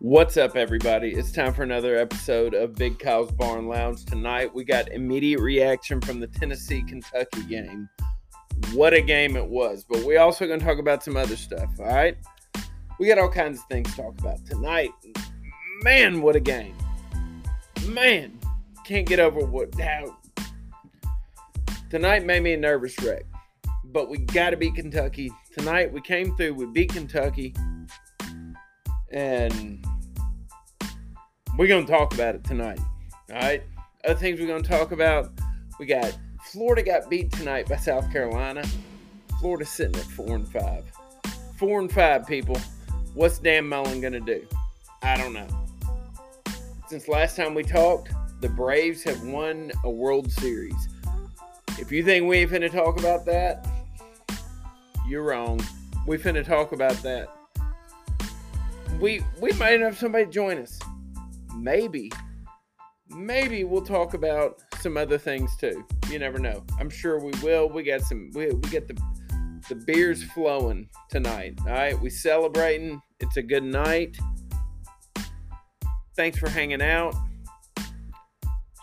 What's up, everybody? It's time for another episode of Big Kyle's Barn Lounge. Tonight, we got immediate reaction from the Tennessee Kentucky game. What a game it was! But we also going to talk about some other stuff. All right, we got all kinds of things to talk about tonight. Man, what a game! Man, can't get over what how tonight made me a nervous wreck. But we got to beat Kentucky tonight. We came through. We beat Kentucky and we're going to talk about it tonight. All right. Other things we're going to talk about we got Florida got beat tonight by South Carolina. Florida sitting at four and five. Four and five, people. What's Dan Mullen going to do? I don't know. Since last time we talked, the Braves have won a World Series. If you think we ain't finna talk about that, you're wrong. We finna talk about that we we might have somebody join us. Maybe, maybe we'll talk about some other things too. You never know. I'm sure we will. We got some. We we get the the beers flowing tonight. All right, we celebrating. It's a good night. Thanks for hanging out.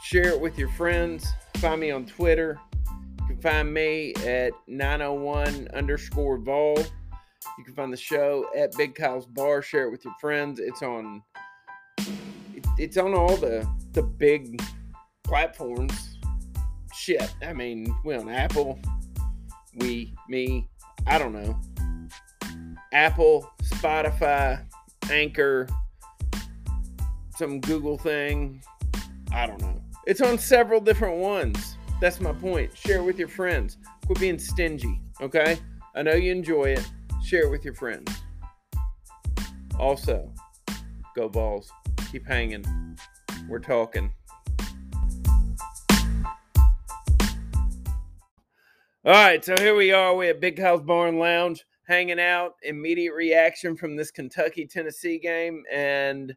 Share it with your friends. Find me on Twitter. You can find me at 901 underscore vol. You can find the show at Big Kyle's Bar. Share it with your friends. It's on. It's on all the the big platforms. Shit, I mean, we on Apple. We, me, I don't know. Apple, Spotify, Anchor, some Google thing. I don't know. It's on several different ones. That's my point. Share it with your friends. Quit being stingy, okay? I know you enjoy it share it with your friends. Also, go Vols. Keep hanging. We're talking. All right, so here we are. We at Big Kyle's Barn Lounge, hanging out. Immediate reaction from this Kentucky Tennessee game, and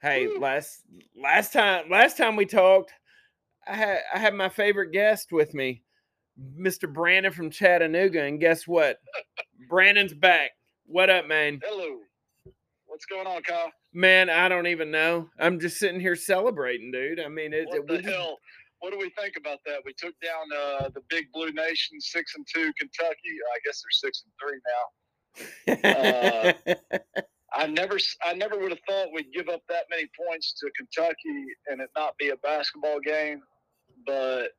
hey, last last time last time we talked, I had I had my favorite guest with me, Mr. Brandon from Chattanooga. And guess what? Brandon's back. What up, man? Hello. What's going on, Kyle? Man, I don't even know. I'm just sitting here celebrating, dude. I mean, it, what the hell? What do we think about that? We took down uh, the Big Blue Nation, six and two, Kentucky. I guess they're six and three now. uh, I never, I never would have thought we'd give up that many points to Kentucky and it not be a basketball game. But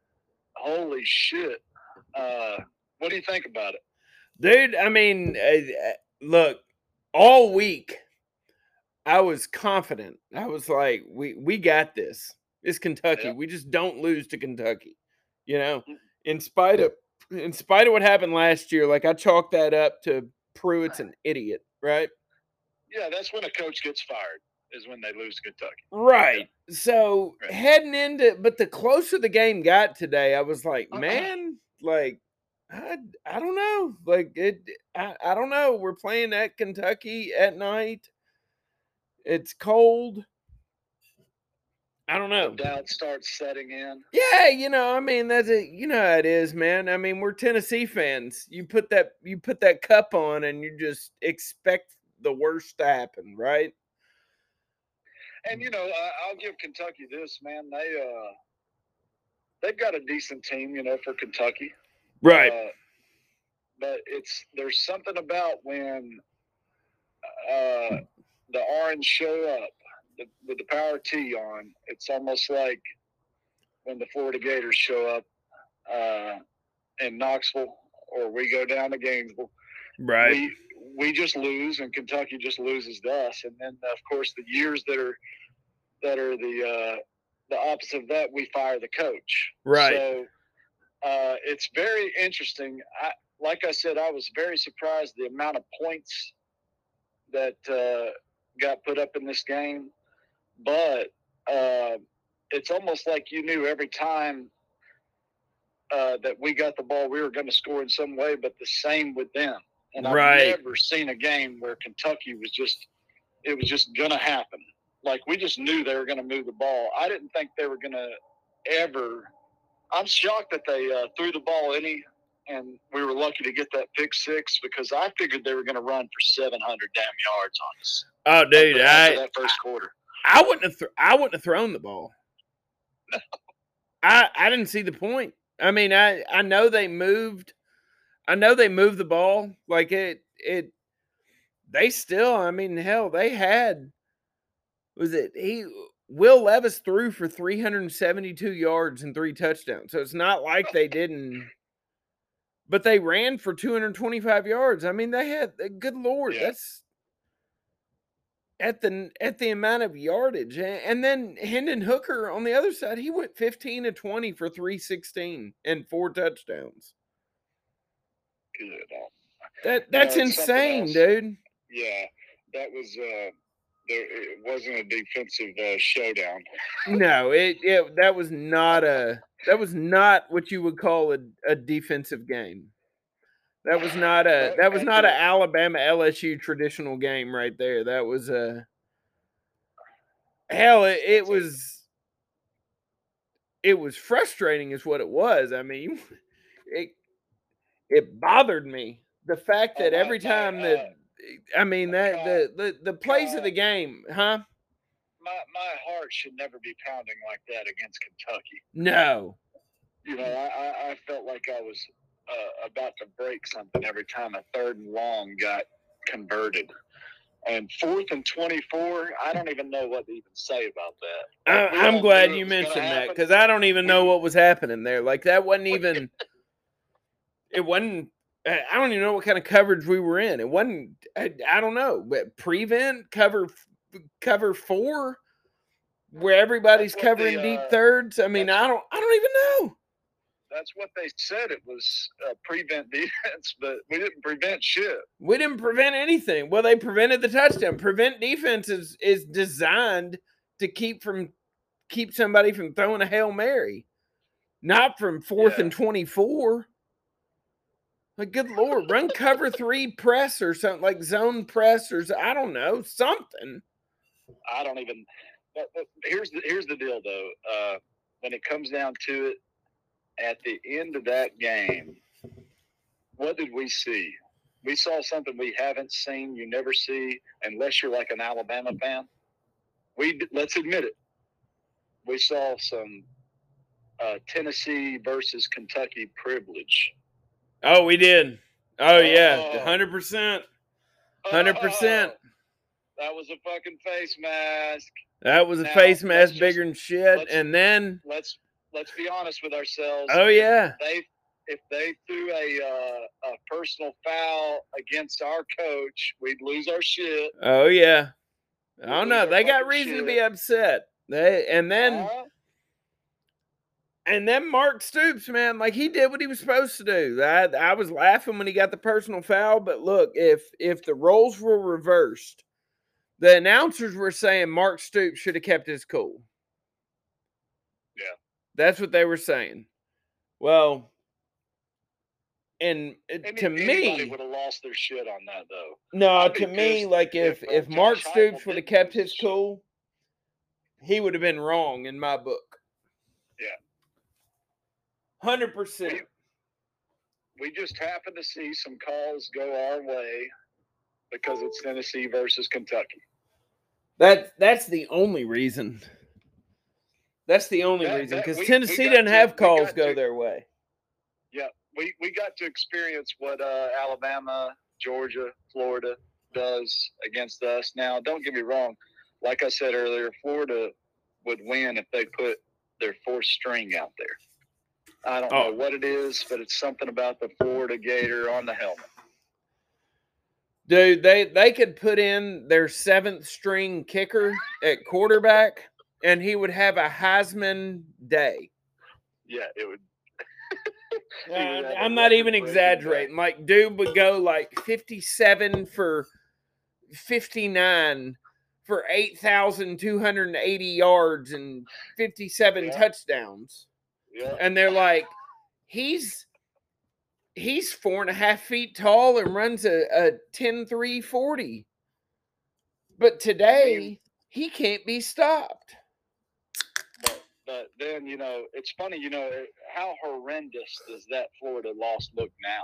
holy shit! Uh, what do you think about it? Dude, I mean, uh, look, all week I was confident. I was like, we we got this. It's Kentucky. We just don't lose to Kentucky. You know, mm. in spite of in spite of what happened last year, like I chalked that up to Pruitt's an idiot, right? Yeah, that's when a coach gets fired is when they lose to Kentucky. Right. Yeah. So right. heading into, but the closer the game got today, I was like, uh-uh. man, like I, I don't know. Like it I, I don't know. We're playing at Kentucky at night. It's cold. I don't know. Doubt starts setting in. Yeah, you know, I mean that's it. You know how it is, man. I mean, we're Tennessee fans. You put that you put that cup on and you just expect the worst to happen, right? And you know, I, will give Kentucky this, man. They uh they've got a decent team, you know, for Kentucky. Right. Uh, but it's there's something about when uh, the orange show up the, with the power T on. It's almost like when the Florida Gators show up uh, in Knoxville or we go down to Gainesville. Right. We, we just lose and Kentucky just loses to us. And then of course the years that are that are the uh, the opposite of that, we fire the coach. Right. So uh, it's very interesting. I, like I said, I was very surprised the amount of points that uh, got put up in this game, but uh, it's almost like you knew every time uh, that we got the ball, we were going to score in some way. But the same with them. And right. I've never seen a game where Kentucky was just it was just going to happen. Like we just knew they were going to move the ball. I didn't think they were going to ever I'm shocked that they uh, threw the ball any, and we were lucky to get that pick six because I figured they were going to run for 700 damn yards on us. Oh, dude, I that first quarter. I wouldn't have th- I wouldn't have thrown the ball. I I didn't see the point. I mean, I I know they moved. I know they moved the ball like it it. They still, I mean, hell, they had. Was it he? Will Levis threw for 372 yards and three touchdowns. So it's not like they didn't. But they ran for 225 yards. I mean, they had good lord, Yeah. that's at the at the amount of yardage. And then Hendon Hooker on the other side, he went 15 to 20 for 316 and four touchdowns. Good. uh, That that's insane, dude. Yeah, that was. Uh, there, it wasn't a defensive uh, showdown. No, it, it that was not a that was not what you would call a, a defensive game. That was not a that was not the- a Alabama LSU traditional game right there. That was a hell. It, it was it was frustrating, is what it was. I mean, it it bothered me the fact Oh, that every time that I mean that the, the the plays of the game, huh? My my heart should never be pounding like that against Kentucky. No. You know, I, I, I felt like I was uh, about to break something every time a third and long got converted. And fourth and 24, I don't even know what to even say about that. I, I'm glad you mentioned that because I don't even know what was happening there. Like that wasn't even. It wasn't. I don't even know what kind of coverage we were in. It wasn't. I, I don't know, but prevent cover cover four, where everybody's what the, covering deep uh, thirds. I mean, I don't. I don't even know. That's what they said it was uh, prevent defense, but we didn't prevent shit. We didn't prevent anything. Well, they prevented the touchdown. Prevent defense is is designed to keep from keep somebody from throwing a hail mary, not from fourth Yeah. and twenty four. Like, good lord, run cover three press or something like zone press or I don't know something. I don't even. But, but here's the here's the deal though. Uh, when it comes down to it, at the end of that game, what did we see? We saw something we haven't seen. You never see unless you're like an Alabama fan. We let's admit it. We saw some uh, Tennessee versus Kentucky privilege. Oh, we did. Oh yeah, Oh. hundred percent, hundred percent. Oh, that was a fucking face mask. That was a Now, face mask just- bigger than shit. And then, Let's let's be honest with ourselves. oh yeah, they if they threw a uh, a personal foul against our coach, we'd lose our shit. oh yeah. I We don't lose know. They got reason to be upset. They and then Huh? and then Mark Stoops, man, like he did what he was supposed to do. I I was laughing when he got the personal foul, but look, if if the roles were reversed, the announcers were saying Mark Stoops should have kept his cool. That's what they were saying. Well, and uh, to me, would have lost their shit on that though. no, to me, like if if, if Mark Stoops would have kept his his shit. cool, he would have been wrong in my book. Yeah. Hundred percent. We just happen to see some calls go our way because it's Tennessee versus Kentucky. That that's the only reason. That's the only That- reason because we Tennessee doesn't to- have calls go to- their way. Yeah, we, we got to experience what uh, Alabama, Georgia, Florida does against us. Now, don't get me wrong. Like I said earlier, Florida would win if they put their fourth string out there. I don't Oh. know what it is, but it's something about the Florida Gator on the helmet. Dude, they they could put in their seventh string kicker at quarterback, and he would have a Heisman day. Yeah, it would. Uh, I'm not even exaggerating. Like, dude would go like 57 for 59 for 8,280 yards and 57 Yeah. touchdowns. Yeah, and they're like, he's he's four and a half feet tall and runs a, a 10 3 40. But today, he can't be stopped. But then you know it's funny. You know how horrendous does that Florida loss look now?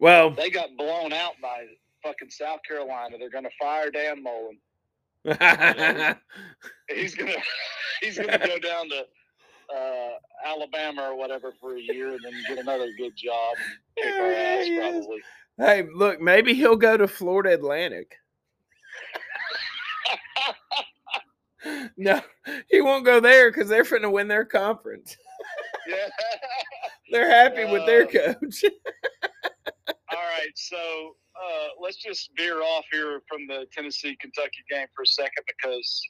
Well, They got blown out by fucking South Carolina. They're going to fire Dan Mullen. he's gonna he's gonna go down to uh, Alabama or whatever for a year and then get another good job and kick our ass probably. Hey, look, maybe he'll go to Florida Atlantic. no, he won't go there because they're finna win their conference. Yeah. They're happy with their Um, coach. All right, so uh, let's just veer off here from the Tennessee Kentucky game for a second because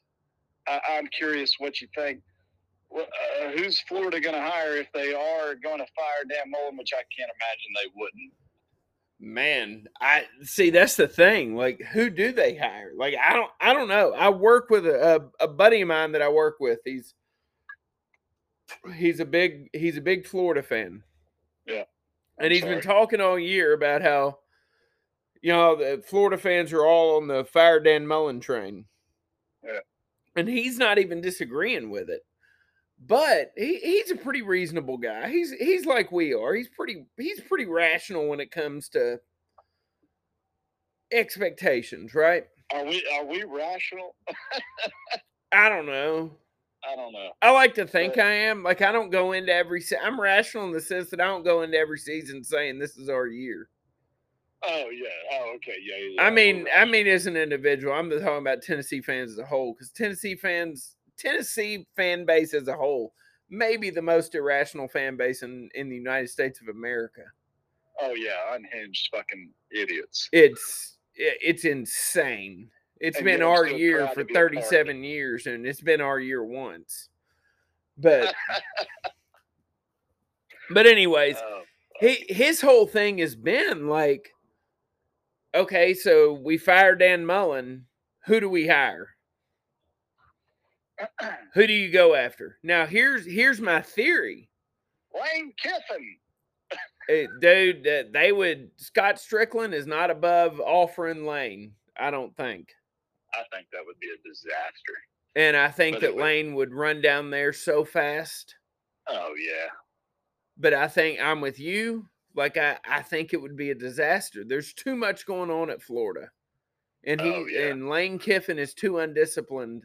I, I'm curious what you think. Uh, who's Florida going to hire if they are going to fire Dan Mullen, which I can't imagine they wouldn't. Man, I see. That's the thing. Like, who do they hire? Like, I don't. I don't know. I work with a, a, buddy of mine that I work with. He's he's a big he's a big Florida fan. Yeah. and I'm he's been talking all year about how you know the Florida fans are all on the fire Dan Mullen train. Yeah. and he's not even disagreeing with it. But he, he's a pretty reasonable guy. He's he's like we are. He's pretty he's pretty rational when it comes to expectations, right? Are we are we rational? I don't know. I don't know. I like to think But- I am. Like I don't go into every. Se- I'm rational in the sense that I don't go into every season saying this is our year. Oh yeah. Oh okay. Yeah. yeah, yeah. I mean, I mean, as an individual, I'm talking about Tennessee fans as a whole because Tennessee fans, Tennessee fan base as a whole, may be the most irrational fan base in in the United States of America. Oh yeah. Unhinged fucking idiots. It's it's insane. It's And been our year for be a part of it. 37 years, and it's been our year once. But but anyways, Oh, he his whole thing has been like, okay, so we fired Dan Mullen. Who do we hire? Who do you go after? Now here's here's my theory. Lane Kiffin. Eh, dude, they would Scott Stricklin is not above offering Lane. I don't think. I think that would be a disaster. And I think But that would- Lane would run down there so fast. Oh yeah. But I think I'm with you. Like I, I think it would be a disaster. There's too much going on at Florida. And he Oh, yeah. and Lane Kiffin is too undisciplined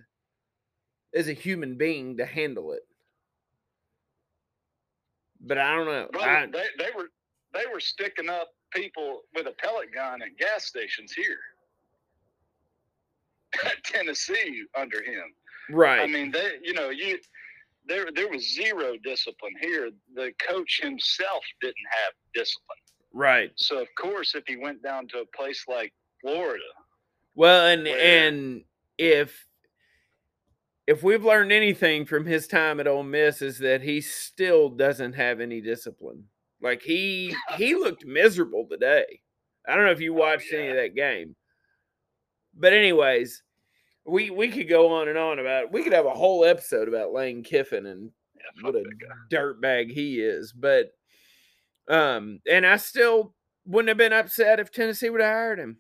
as a human being to handle it. But I don't know. Brother, I, they, they were they were sticking up people with a pellet gun at gas stations here. Tennessee under him. right. I mean, they you know, you there there was zero discipline here. The coach himself didn't have discipline. right. So of course if he went down to a place like Florida, Well, and where- and if if we've learned anything from his time at Ole Miss is that he still doesn't have any discipline. Like he he looked miserable today. I don't know if you watched any of that game. But anyways, we we could go on and on about it. we could have a whole episode about Lane Kiffin and yeah, what a dirtbag he is. But um, and I still wouldn't have been upset if Tennessee would have hired him.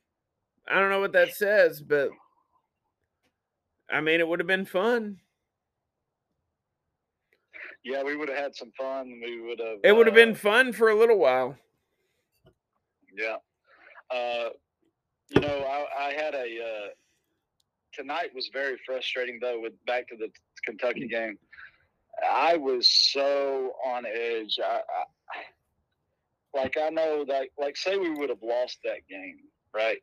I don't know what that says, but I mean, it would have been fun. Yeah, we would have had some fun. We would have. It would have uh, been fun for a little while. Yeah. Uh, you know, I, I had a uh, tonight was very frustrating though. With back to the Kentucky game, I was so on edge. I, I like I know that like say we would have lost that game, right?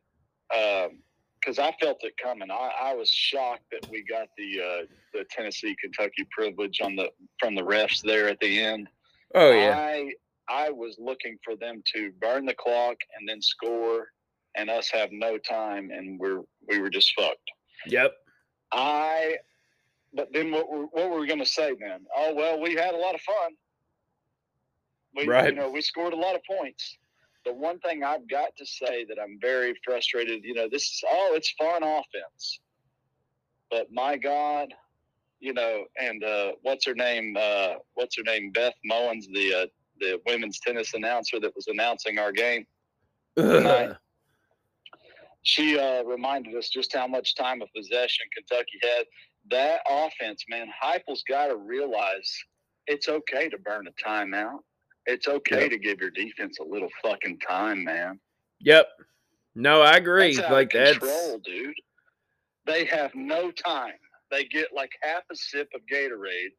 Because I felt it coming. I, I was shocked that we got the uh, the Tennessee Kentucky privilege on the from the refs there at the end. Oh yeah, I I was looking for them to burn the clock and then score, and us have no time, and we're we were just fucked. yep, I, but then what were, what were we going to say then? Oh well, we had a lot of fun. We Right. you know we scored a lot of points. The one thing I've got to say that I'm very frustrated. You know this is oh it's fun offense, but my God. You know, and uh, what's her name? Uh, what's her name? Beth Mowins, the uh, the women's tennis announcer that was announcing our game. Tonight. She uh, reminded us just how much time of possession Kentucky had. That offense, man, Heupel's got to realize it's okay to burn a timeout. It's okay Yep. to give your defense a little fucking time, man. yep, No, I agree. That's like that's control, dude. They have no time. They get like half a sip of Gatorade,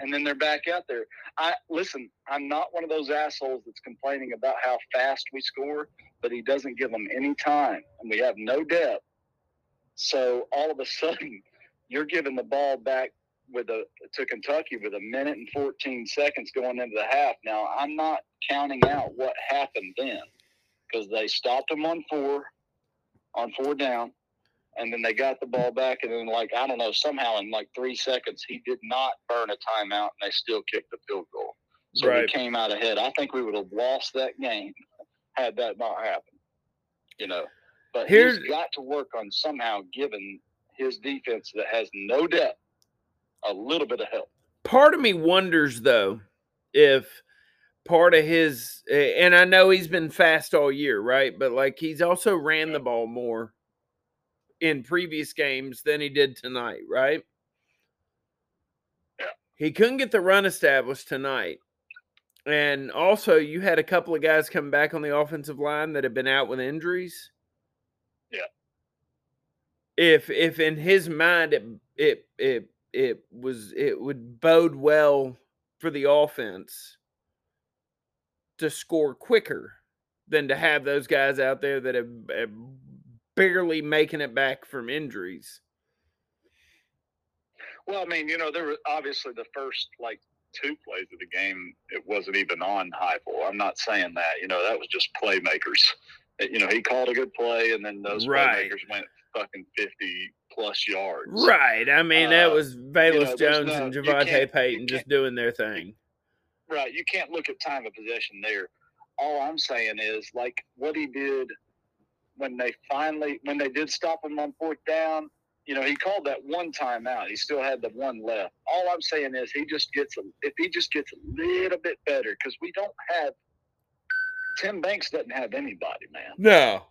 and then they're back out there. I listen. I'm not one of those assholes that's complaining about how fast we score, but he doesn't give them any time, and we have no depth. So all of a sudden, you're giving the ball back with a to Kentucky with a minute and 14 seconds going into the half. Now I'm not counting out what happened then because they stopped them on four, on four down, and then they got the ball back, and then like I don't know somehow in like three seconds he did not burn a timeout, and they still kicked the field goal. So Right. we came out ahead. I think we would have lost that game had that not happened. You know, but Here's- he's got to work on somehow giving his defense that has no depth a little bit of help. part of me wonders though if part of his and I know he's been fast all year, right? But like he's also ran the ball more in previous games than he did tonight, right? Yeah. He couldn't get the run established tonight. And also you had a couple of guys come back on the offensive line that have been out with injuries. Yeah. If if in his mind it it it it was it would bode well for the offense to score quicker than to have those guys out there that have, have barely making it back from injuries. Well, I mean, you know, there was obviously the first like two plays of the game, it wasn't even on Heupel. I'm not saying that. You know, that was just playmakers. Uh, You know, he called a good play, and then those Right. playmakers went fucking 50 plus yards. Right. I mean, that Uh, was Velus know, Jones no- and you Javante Payton just doing their thing. Right. You can't look at time of possession there. All I'm saying is like what he did when they finally when they did stop him on fourth down. You know, he called that one timeout. He still had the one left. All I'm saying is he just gets a if he just gets a little bit better because we don't have Tim Banks doesn't have anybody, man. No.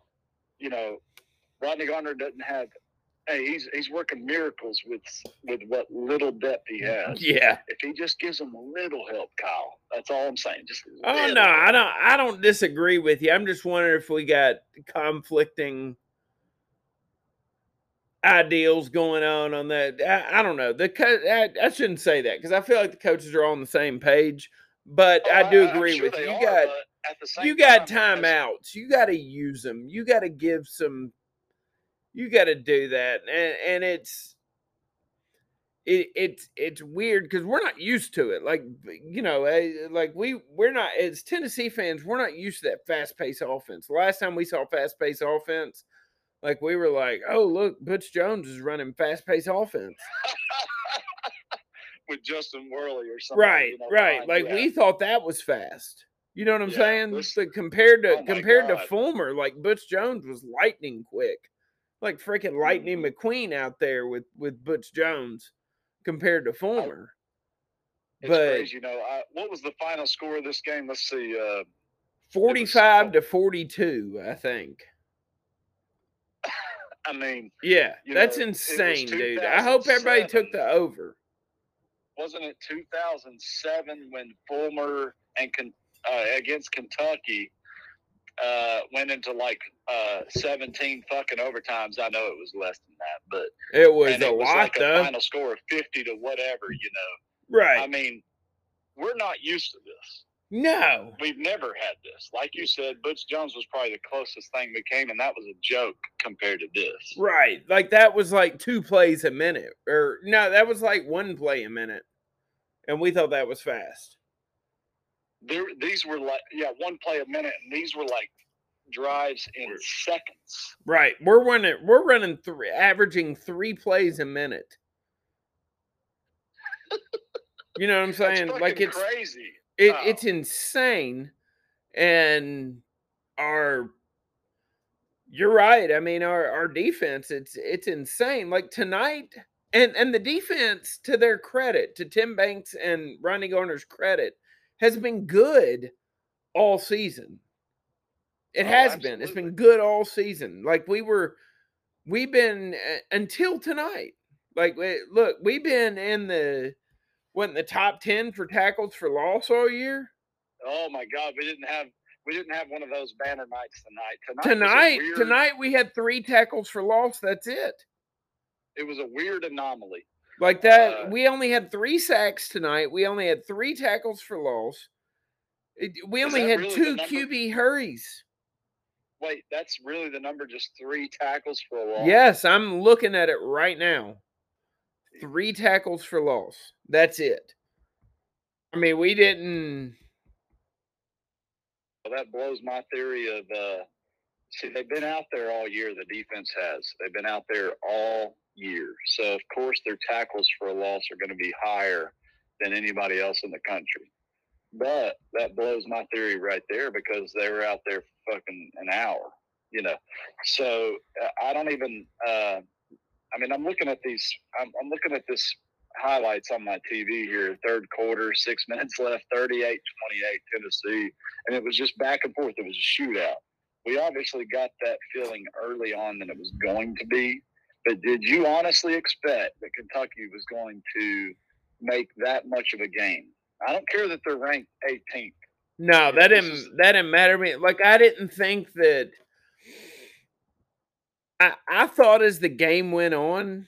You know, Rodney Garner doesn't have. Hey, he's he's working miracles with with what little depth he has Yeah. if he just gives them a little help, Kyle. That's all I'm saying. Just Oh no, I don't I don't disagree with you. I'm just wondering if we got conflicting ideals going on on that. I, I don't know. The co- I, I shouldn't say that because I feel like the coaches are all on the same page. But Oh, I do agree sure with you. You are, got at the same you got time, timeouts. You got to use them. You got to give some. You got to do that, and and it's. It, it's it's weird because we're not used to it. Like you know, eh, like we we're not as Tennessee fans, we're not used to that fast paced offense. Last time we saw fast paced offense, like we were like, oh look, Butch Jones is running fast paced offense. with Justin Worley or something. Right, you know, right. Like yeah. we thought that was fast. You know what I'm Yeah, saying? this- But compared to oh compared to God. Fulmer, like Butch Jones was lightning quick, like freaking Lightning Mhm. McQueen out there with with Butch Jones compared to Fulmer. It's but crazy, you know. I, what was the final score of this game? Let's see. Uh, forty five to forty two, I think. I mean, Yeah, that's know, insane, dude. I hope everybody took the over. wasn't it 2007 when Fulmer and uh, against Kentucky uh, went into like uh, 17 fucking overtimes? I know it was less than that, but It was a it was lot, like a though. final score of 50 to whatever, you know. right? I mean, we're not used to this. no, We've never had this. Like you said, Butch Jones was probably the closest thing we came, and that was a joke compared to this. right. Like that was like two plays a minute, or no, that was like one play a minute, and we thought that was fast. There, these were like, yeah, one play a minute, and these were like drives in seconds. Right. We're running we're running three averaging three plays a minute. You know what I'm saying? fucking like it's crazy. it, Wow. it's insane. And our you're right. I mean our our defense it's it's insane. Like tonight and and the defense to their credit, to Tim Banks and Ronnie Garner's credit, has been good all season. It Oh, has been. It's been good all season. Like we were, we've been uh, until tonight. Like look, we've been in the in the top ten for tackles for loss all year. Oh my God, we didn't have we didn't have one of those banner nights tonight. Tonight, Tonight, weird- tonight we had three tackles for loss. That's it. it was a weird anomaly. Like that, Uh, we only had three sacks tonight. We only had three tackles for loss. We only had really two? QB hurries. Wait, that's really the number? Just three tackles for a loss? Yes, I'm looking at it right now. Three tackles for loss. That's it. I mean, we didn't. Well, that blows my theory of. Uh, see, they've been out there all year. The defense has. They've been out there all year. So of course their tackles for a loss are going to be higher than anybody else in the country. But that blows my theory right there because they were out there for fucking an hour. You know, so uh, I don't even. Uh, I mean, I'm looking at these. I'm, I'm looking at this highlights on my TV here. Third quarter, six minutes left, 38-28 Tennessee and it was just back and forth. It was a shootout. We obviously got that feeling early on that it was going to be. But did you honestly expect that Kentucky was going to make that much of a game? I don't care that they're ranked 18th. No, that didn't that didn't matter to me. Like I didn't think that. I I thought as the game went on,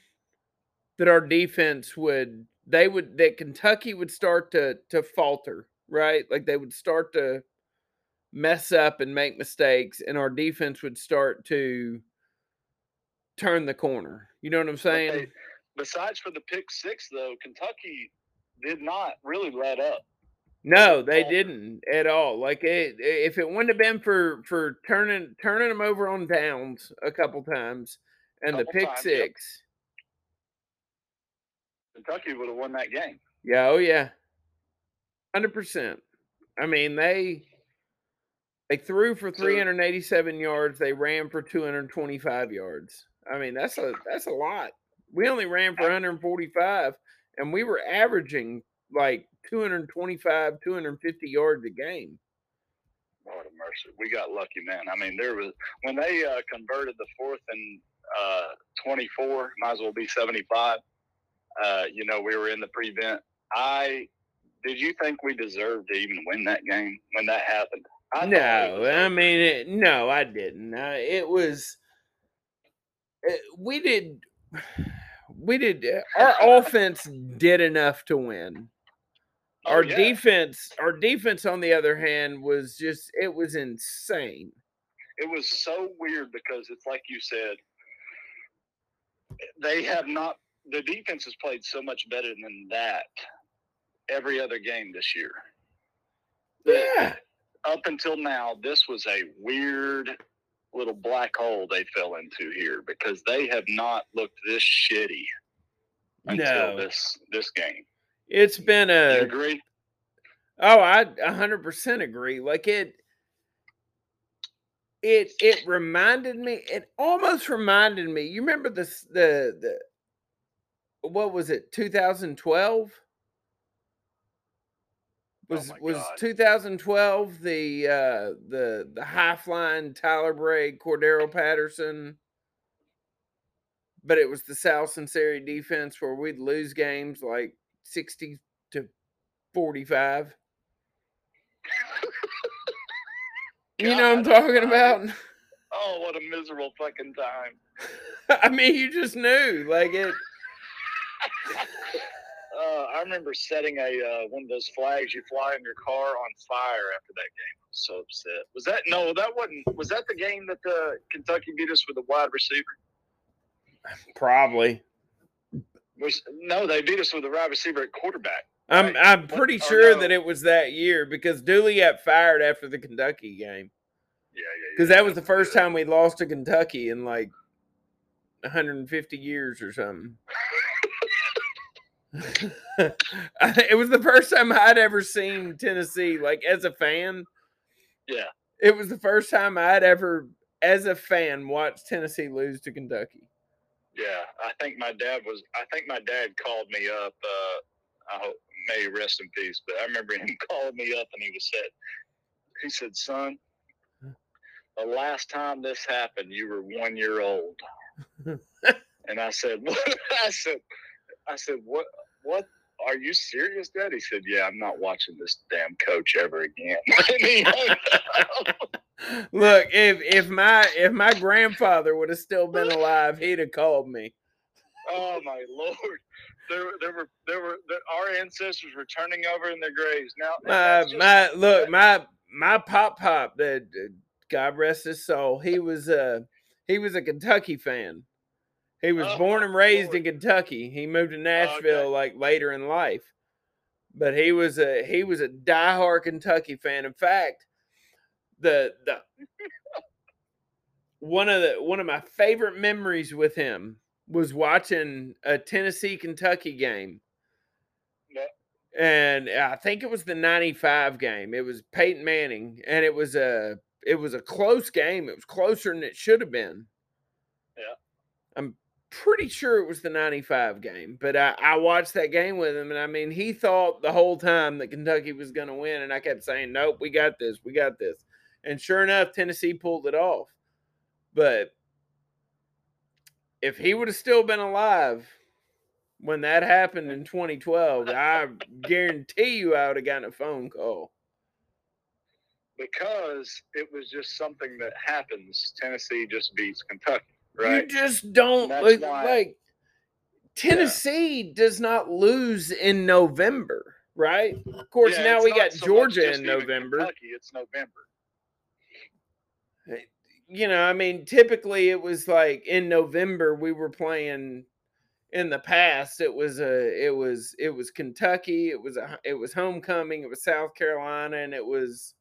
that our defense would they would that Kentucky would start to to falter, right? Like they would start to mess up and make mistakes, and our defense would start to turn the corner. You know what I'm saying? they- besides for the pick six, though, Kentucky did not really let up. No, they didn't at all. Like it, if it wouldn't have been for for turning turning them over on downs a couple times and the pick times, yep. six, Kentucky would have won that game. yeah, oh yeah, hundred percent. I mean they they threw for So- three hundred eighty seven yards. They ran for two hundred twenty five yards. I mean that's a that's a lot. We only ran for one hundred forty five, and we were averaging like two hundred twenty five, two hundred fifty yards a game. Lord of mercy. We got lucky, man. I mean, there was when they uh, converted the fourth and uh, 24, might as well be 75. Uh, you know, we were in the prevent. I did you think we deserved to even win that game when that happened? I No, I mean, it, no, I didn't. Uh, it was, uh, we did, we did, uh, our offense did enough to win. Oh, Our yeah. defense, our defense, on the other hand, was just, it was insane. it was so weird because it's like you said, they have not. The defense has played so much better than that every other game this year. Yeah. Up until now, this was a weird little black hole they fell into here because they have not looked this shitty until No. this this game. It's been You a, agree? Oh, I a hundred percent agree. Like it, it it reminded me. It almost reminded me. You remember this the the what was it? 2012 was Oh was God. 2012 the uh the the high flying Tyler Bray Cordarrelle Patterson. But it was the Sal Sunseri defense where we'd lose games like 60 to 45. You know what I'm talking about? Oh, what a miserable fucking time. I mean, you just knew. Like it Uh, I remember setting a uh, one of those flags you fly in your car on fire after that game. I was so upset. Was that no? That wasn't. Was that the game that uh, Kentucky beat us with a wide receiver? probably. Was no? They beat us with a wide receiver at quarterback. I'm Right. I'm What- pretty oh, sure no. that it was that year because Dooley got fired after the Kentucky game. Yeah, yeah. yeah, Because that was the yeah. first time we lost to Kentucky in like 150 years or something. It was the first time I'd ever seen Tennessee, like as a fan. Yeah. It was the first time I'd ever, as a fan, watched Tennessee lose to Kentucky. Yeah, I think my dad was. I think my dad called me up. Uh, I hope may rest in peace. But I remember him calling me up, and he was said, he said, "Son, the last time this happened, you were one year old." and I said, "What?" I said, "I said what? What "Are you serious, Dad?" He said, "Yeah, I'm not watching this damn coach ever again." Look, if if my if my grandfather would have still been alive, he'd have called me. Oh my lord! There, there were, there were, there, our ancestors were turning over in their graves. Now, my just, my look, my my pop pop, that God rest his soul, he was uh he was a Kentucky fan. He was oh, born and raised Lord. in Kentucky. He moved to oh, Nashville okay. like later in life, but he was a he was a diehard Kentucky fan. In fact, the the one of the one of my favorite memories with him was watching a Tennessee Kentucky game. Yeah. And I think it was the 95 game. It was Peyton Manning and it was a it was a close game. It was closer than it should have been. Pretty sure it was the 95 game, but I, I watched that game with him. And I mean, he thought the whole time that Kentucky was going to win. And I kept saying, nope, we got this. We got this. And sure enough, Tennessee pulled it off. But if he would have still been alive when that happened in 2012, I guarantee you I would have gotten a phone call. Because it was just something that happens. Tennessee just beats Kentucky, right? You just don't like, like Tennessee yeah. does not lose in November, right? Of course, yeah, now we got so Georgia in November. Kentucky, it's November eh, you know, I mean, typically it was like in November we were playing in the past it was a it was it was Kentucky, it was a it was homecoming, it was South Carolina and it was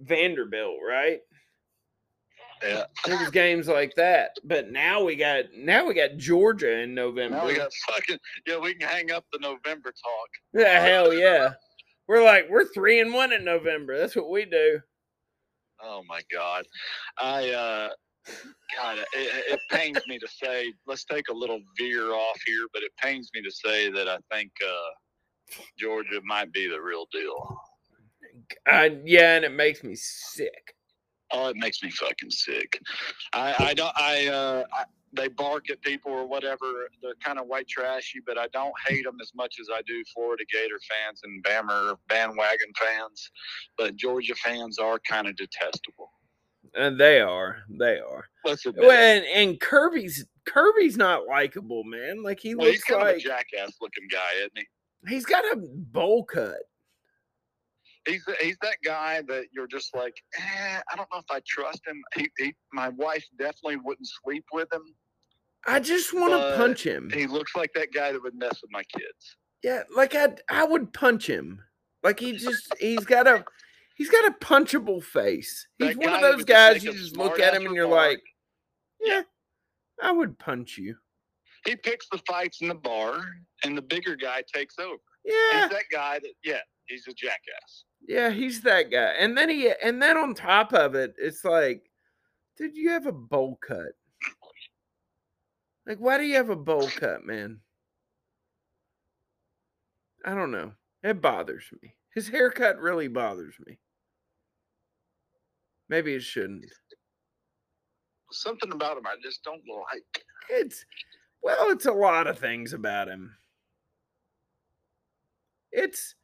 Vanderbilt, right? Yeah. It was games like that. But now we got now we got Georgia in November. Now we got fucking yeah, we can hang up the November talk. Yeah, hell yeah. We're like we're three and one in November. That's what we do. Oh my God, I uh, God, it, it pains me to say. Let's take a little veer off here, but it pains me to say that I think uh, Georgia might be the real deal. Uh, yeah, and it makes me sick. Oh, it makes me fucking sick. I, I don't. I, uh, I they bark at people or whatever. They're kind of white trashy, but I don't hate them as much as I do Florida Gator fans and Bammer bandwagon fans. But Georgia fans are kind of detestable. And they are. They are. Well, and, and Kirby's Kirby's not likable, man. Like he well, looks like a jackass looking guy, isn't he? He's got a bowl cut. He's he's that guy that you're just like, eh, I don't know if I trust him. He, he, my wife definitely wouldn't sleep with him. I just want to punch him. He looks like that guy that would mess with my kids. Yeah, like I I would punch him. Like he just he's got a he's got a punchable face. He's one of those guys you just look at him and you're like, yeah, I would punch you. He picks the fights in the bar, and the bigger guy takes over. Yeah, he's that guy that yeah, he's a jackass. Yeah, he's that guy. And then he and then on top of it, it's like, did you have a bowl cut. Like, why do you have a bowl cut, man? I don't know. It bothers me. His haircut really bothers me. Maybe it shouldn't. Something about him I just don't like. It's well, it's a lot of things about him. It's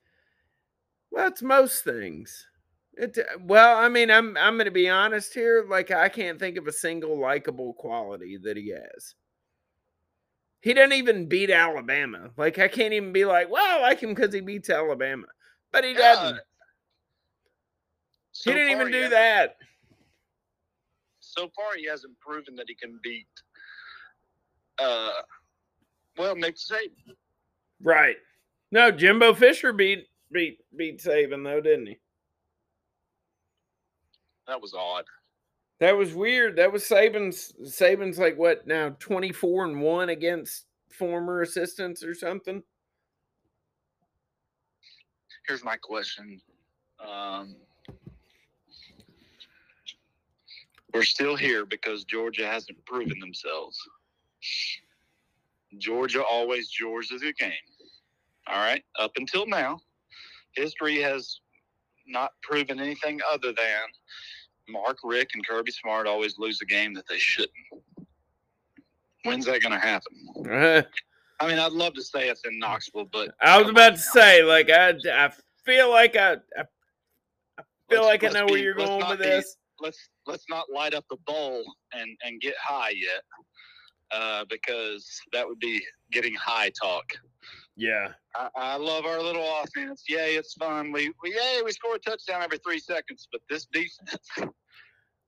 well, it's most things. It well, I mean, I'm I'm going to be honest here. Like, I can't think of a single likable quality that he has. He doesn't even beat Alabama. Like I can't even be like, well, I like him because he beats Alabama, but he doesn't. So he didn't even do that. So far, he hasn't proven that he can beat. Uh, well, Nick Saban. Right. No, Jimbo Fisher beat beat beat Saban though, didn't he? That was odd. That was weird. That was Saban's. Saban's like what now? Twenty four and one against former assistants or something. Here's my question. Um, we're still here because Georgia hasn't proven themselves. Georgia always Georgia's a game. All right. Up until now, history has not proven anything other than Mark Richt, and Kirby Smart always lose a game that they shouldn't. When's that going to happen? I mean, I'd love to say it's in Knoxville, but I was about to say, like, I, I feel like I, I, feel Let's- like I know where you're going with be- this. let's let's not light up the bowl and and get high yet, uh, because that would be getting high talk. Yeah. I, I love our little offense. Yay, it's fun. We, we yay, we score a touchdown every three seconds, but this defense.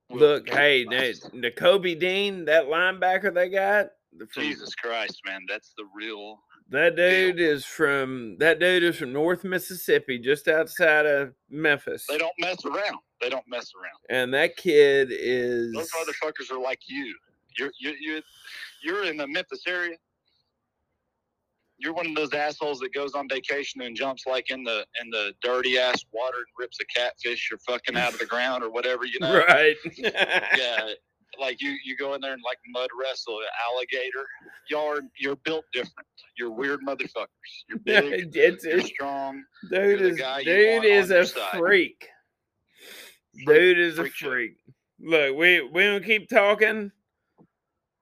Look, hey. Na- Nakobe Dean, that linebacker they got, the- from, Jesus Christ, man, that's the real. that dude is from that dude is from North Mississippi, just outside of Memphis, They don't mess around. They don't mess around. and that kid is Those motherfuckers are like you. You're you you you're in the Memphis area. You're one of those assholes that goes on vacation and jumps like in the in the dirty ass water and rips a catfish or fucking out of the ground or whatever, you know. right. Yeah. Like you you go in there and like mud wrestle an alligator. Y'all are you're built different. You're weird motherfuckers. You're big, it's, you're strong. dude the is dude is a freak. Freak- Dude is a freak show. freak. Look, we we don't keep talking.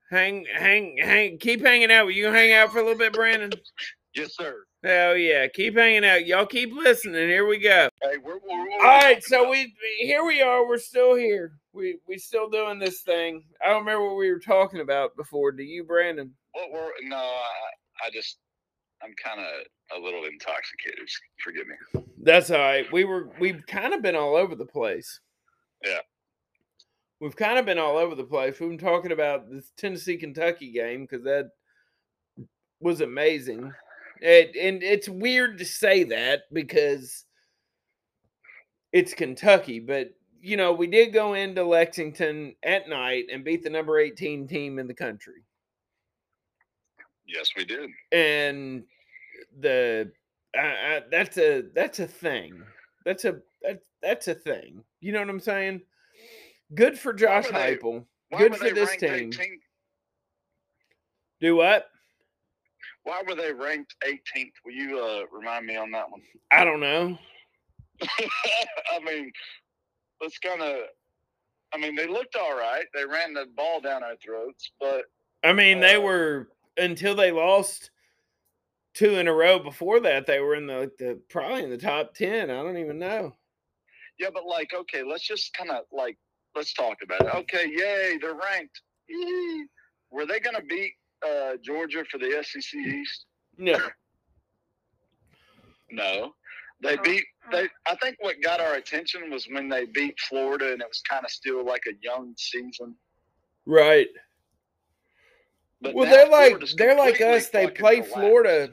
Hang hang hang keep hanging out. You hang out for a little bit, Brandon? Yes, sir. Hell yeah, keep hanging out. Y'all keep listening. Here we go. Hey, we're, we're, we're All right, so we here we are. We're still here. We we still doing this thing. I don't remember what we were talking about before. Do you, Brandon? What were no, I, I just I'm kind of a little intoxicated. Forgive me. That's all right. We were we've kind of been all over the place. Yeah. We've kind of been all over the place. We've been talking about this Tennessee Kentucky game because that was amazing. It, and it's weird to say that because it's Kentucky, but you know, we did go into Lexington at night and beat the number 18 team in the country. Yes, we did. and the I, I, that's a that's a thing. That's a that's that's a thing. You know what I'm saying? Good for Josh they- Heupel. Good for this team. 18th? Do what? Why were they ranked 18th? Will you uh, remind me on that one? I don't know. I mean, let's kind of. I mean, they looked all right. They ran the ball down our throats, but I mean, they Uh, were until they lost two in a row before that. They were in the, the probably in the top ten. I don't even know. yeah, but like, okay, let's just kind of like let's talk about it. Okay, yay, they're ranked. Yee. Were they going to beat uh, Georgia for the SEC East? No, No. They beat they I think what got our attention was when they beat Florida and it was kind of still like a young season. right. But Well, they're like they're like us. They play collapsed. Florida.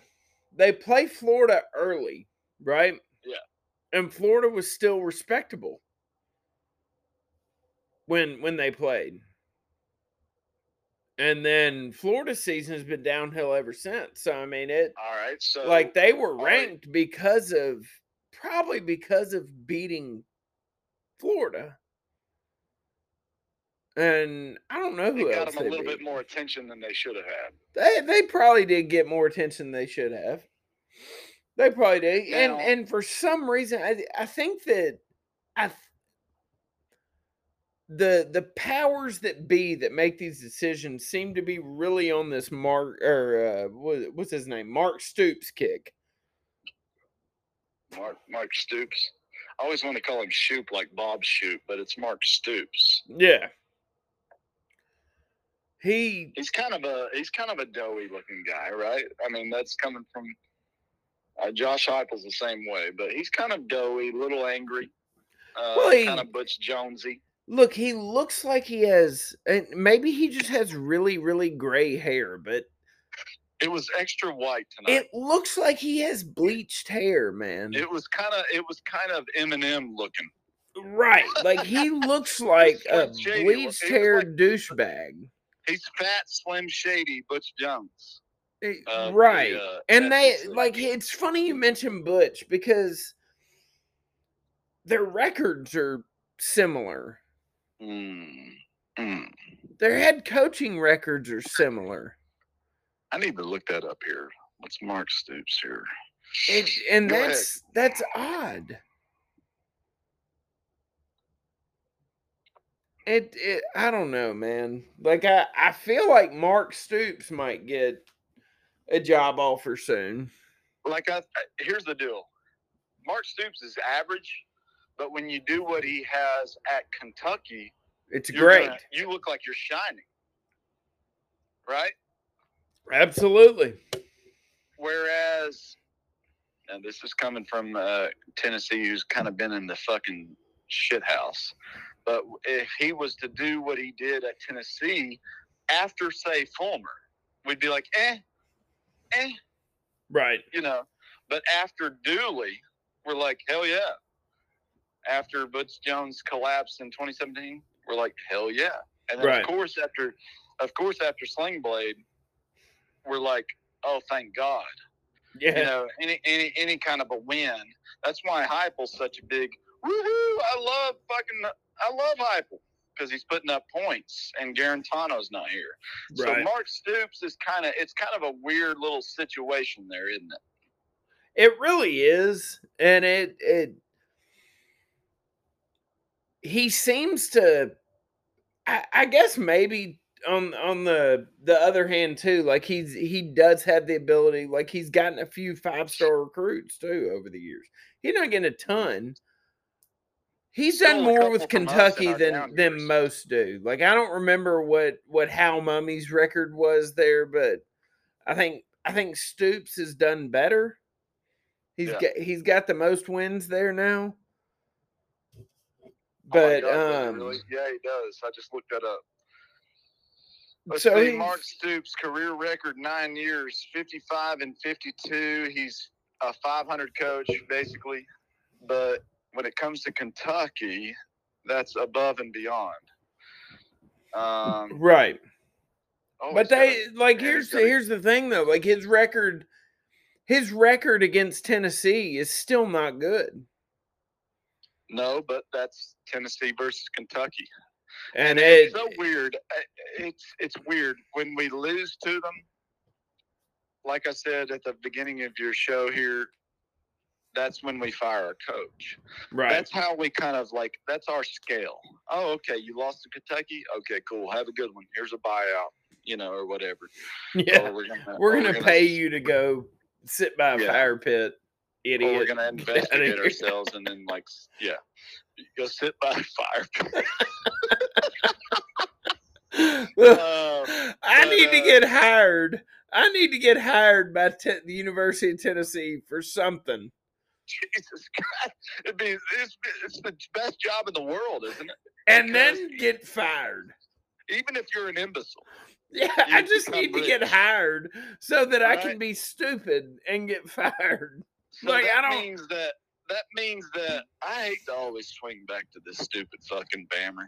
They play Florida early, right? Yeah. And Florida was still respectable when when they played. And then Florida season has been downhill ever since. So I mean it All right, so like they were all right. ranked because of probably because of beating Florida. And I don't know they who got else them a they little bit more attention than they should have had. They they probably did get more attention than they should have. They probably did, and Now- and for some reason, I I think that I the the powers that be that make these decisions seem to be really on this Mark or uh, what, what's his name, Mark Stoops kick. Mark Mark Stoops. I always want to call him Shoop like Bob Shoop, but it's Mark Stoops. Yeah, he He's kind of a he's kind of a doughy looking guy, right? I mean, that's coming from uh, Josh Heupel's the same way, but he's kind of doughy, little angry, uh, Well, he- kind of Butch Jonesy. Look. He looks like he has, and maybe he just has really really gray hair, but It was extra white tonight. it looks like he has bleached hair, man. It was kind of it was kind of Eminem looking. Right. Like he looks like a Shady. bleached He was like- douchebag. He's fat, slim, shady, Butch Jones. Eh, of the, right. uh, and they like it's funny you mentioned Butch because their records are similar. Mm, mm. Their head coaching records are similar. I need to look that up here. What's Mark Stoops here? It, and Go ahead. that's that's odd. It, it I don't know, man. Like I I feel like Mark Stoops might get a job offer soon. like I here's the deal. Mark Stoops is average, but when you do what he has at Kentucky, It's great. gonna- you look like you're shining. Right? Absolutely. Whereas, and this is coming from uh, Tennessee, who's kind of been in the fucking shit house. But if he was to do what he did at Tennessee after, say, Fulmer, we'd be like, eh, eh, Right. you know. But after Dooley, we're like, hell yeah. After Butch Jones collapsed in 2017, we're like, hell yeah. And then Right. of course after, of course after Sling Blade, we're like, oh thank God. Yeah. You know, any any any kind of a win. That's why Heupel's such a big woohoo. I love fucking I love Heupel because he's putting up points and Guarantano's not here. So. Mark Stoops is kind of it's kind of a weird little situation there, isn't it? It really is, and it it he seems to. I, I guess maybe on on the the other hand too, like he's he does have the ability, like he's gotten a few five star recruits too over the years. He's not getting a ton. He's done more with from us in Kentucky than than years. most do. Like I don't remember what what Hal Mumme's record was there, but I think I think Stoops has done better. He's Yeah. got he's got the most wins there now. Oh But God, um really? yeah, he does. I just looked that up. Let's So see, Mark Stoops career record nine years, fifty-five and fifty-two. He's a five hundred coach basically, but when it comes to Kentucky, that's above and beyond. Um, right. oh, But he's got they like here's the, here's the thing though, like his record his record against Tennessee is still not good. No, but that's Tennessee versus Kentucky. And it's it so weird. It's it's weird when we lose to them. Like I said at the beginning of your show here, that's when we fire our coach. right. That's how we kind of like. That's our scale. Oh, okay. You lost to Kentucky. Okay, cool. Have a good one. Here's a buyout. You know, or whatever. yeah. Oh, or we're gonna We're gonna pay you to go sit by a Yeah. fire pit, Or we're gonna investigate ourselves and then like, yeah, go sit by a fire. Look, Uh, I but, need to uh, get hired. I need to get hired by te- the University of Tennessee for something. Jesus Christ! It'd be it's, it's the best job in the world, isn't it? And Because- then get fired. Even if you're an imbecile. Yeah, I just need to get hired so that I can be stupid and get fired. So Like, that I don't- means that that means that I hate to always swing back to this stupid fucking bammer,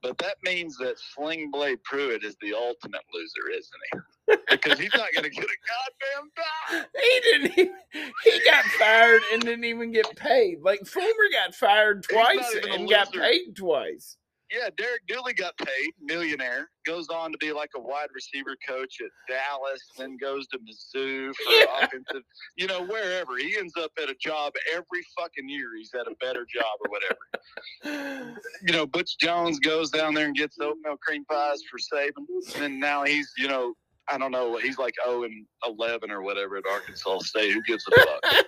but that means that Sling Blade Pruitt is the ultimate loser, isn't he? Because he's not going to get a goddamn dime. He didn't even, he got fired and didn't even get paid. Like Fulmer got fired twice and got paid twice. Yeah, Derek Dooley got paid, millionaire, goes on to be like a wide receiver coach at Dallas, then goes to Mizzou for Yeah. offensive, you know, wherever. He ends up at a job every fucking year. He's at a better job or whatever. you know, Butch Jones goes down there and gets oatmeal cream pies for Saban, and now he's, you know, I don't know, he's like 0 and 11 or whatever at Arkansas State. Who gives a fuck?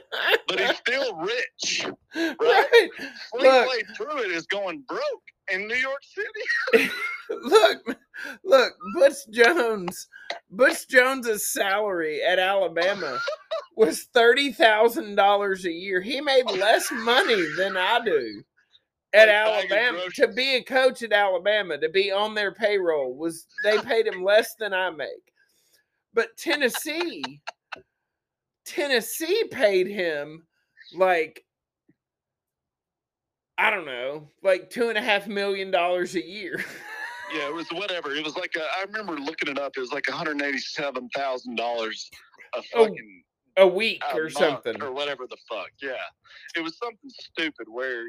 But he's still rich. right. Sling Look. Blade Pruitt is going broke in New York City. Look, look, Butch Jones. Butch Jones's salary at Alabama was thirty thousand dollars a year. He made less money than I do at Like Alabama. To be a coach at Alabama, to be on their payroll was they paid him less than I make. But Tennessee, Tennessee paid him like I don't know, like two and a half million dollars a year. Yeah, it was whatever. It was like a, I remember looking it up. It was like one hundred eighty-seven thousand dollars a fucking a week a or something. or whatever the fuck. Yeah, it was something stupid where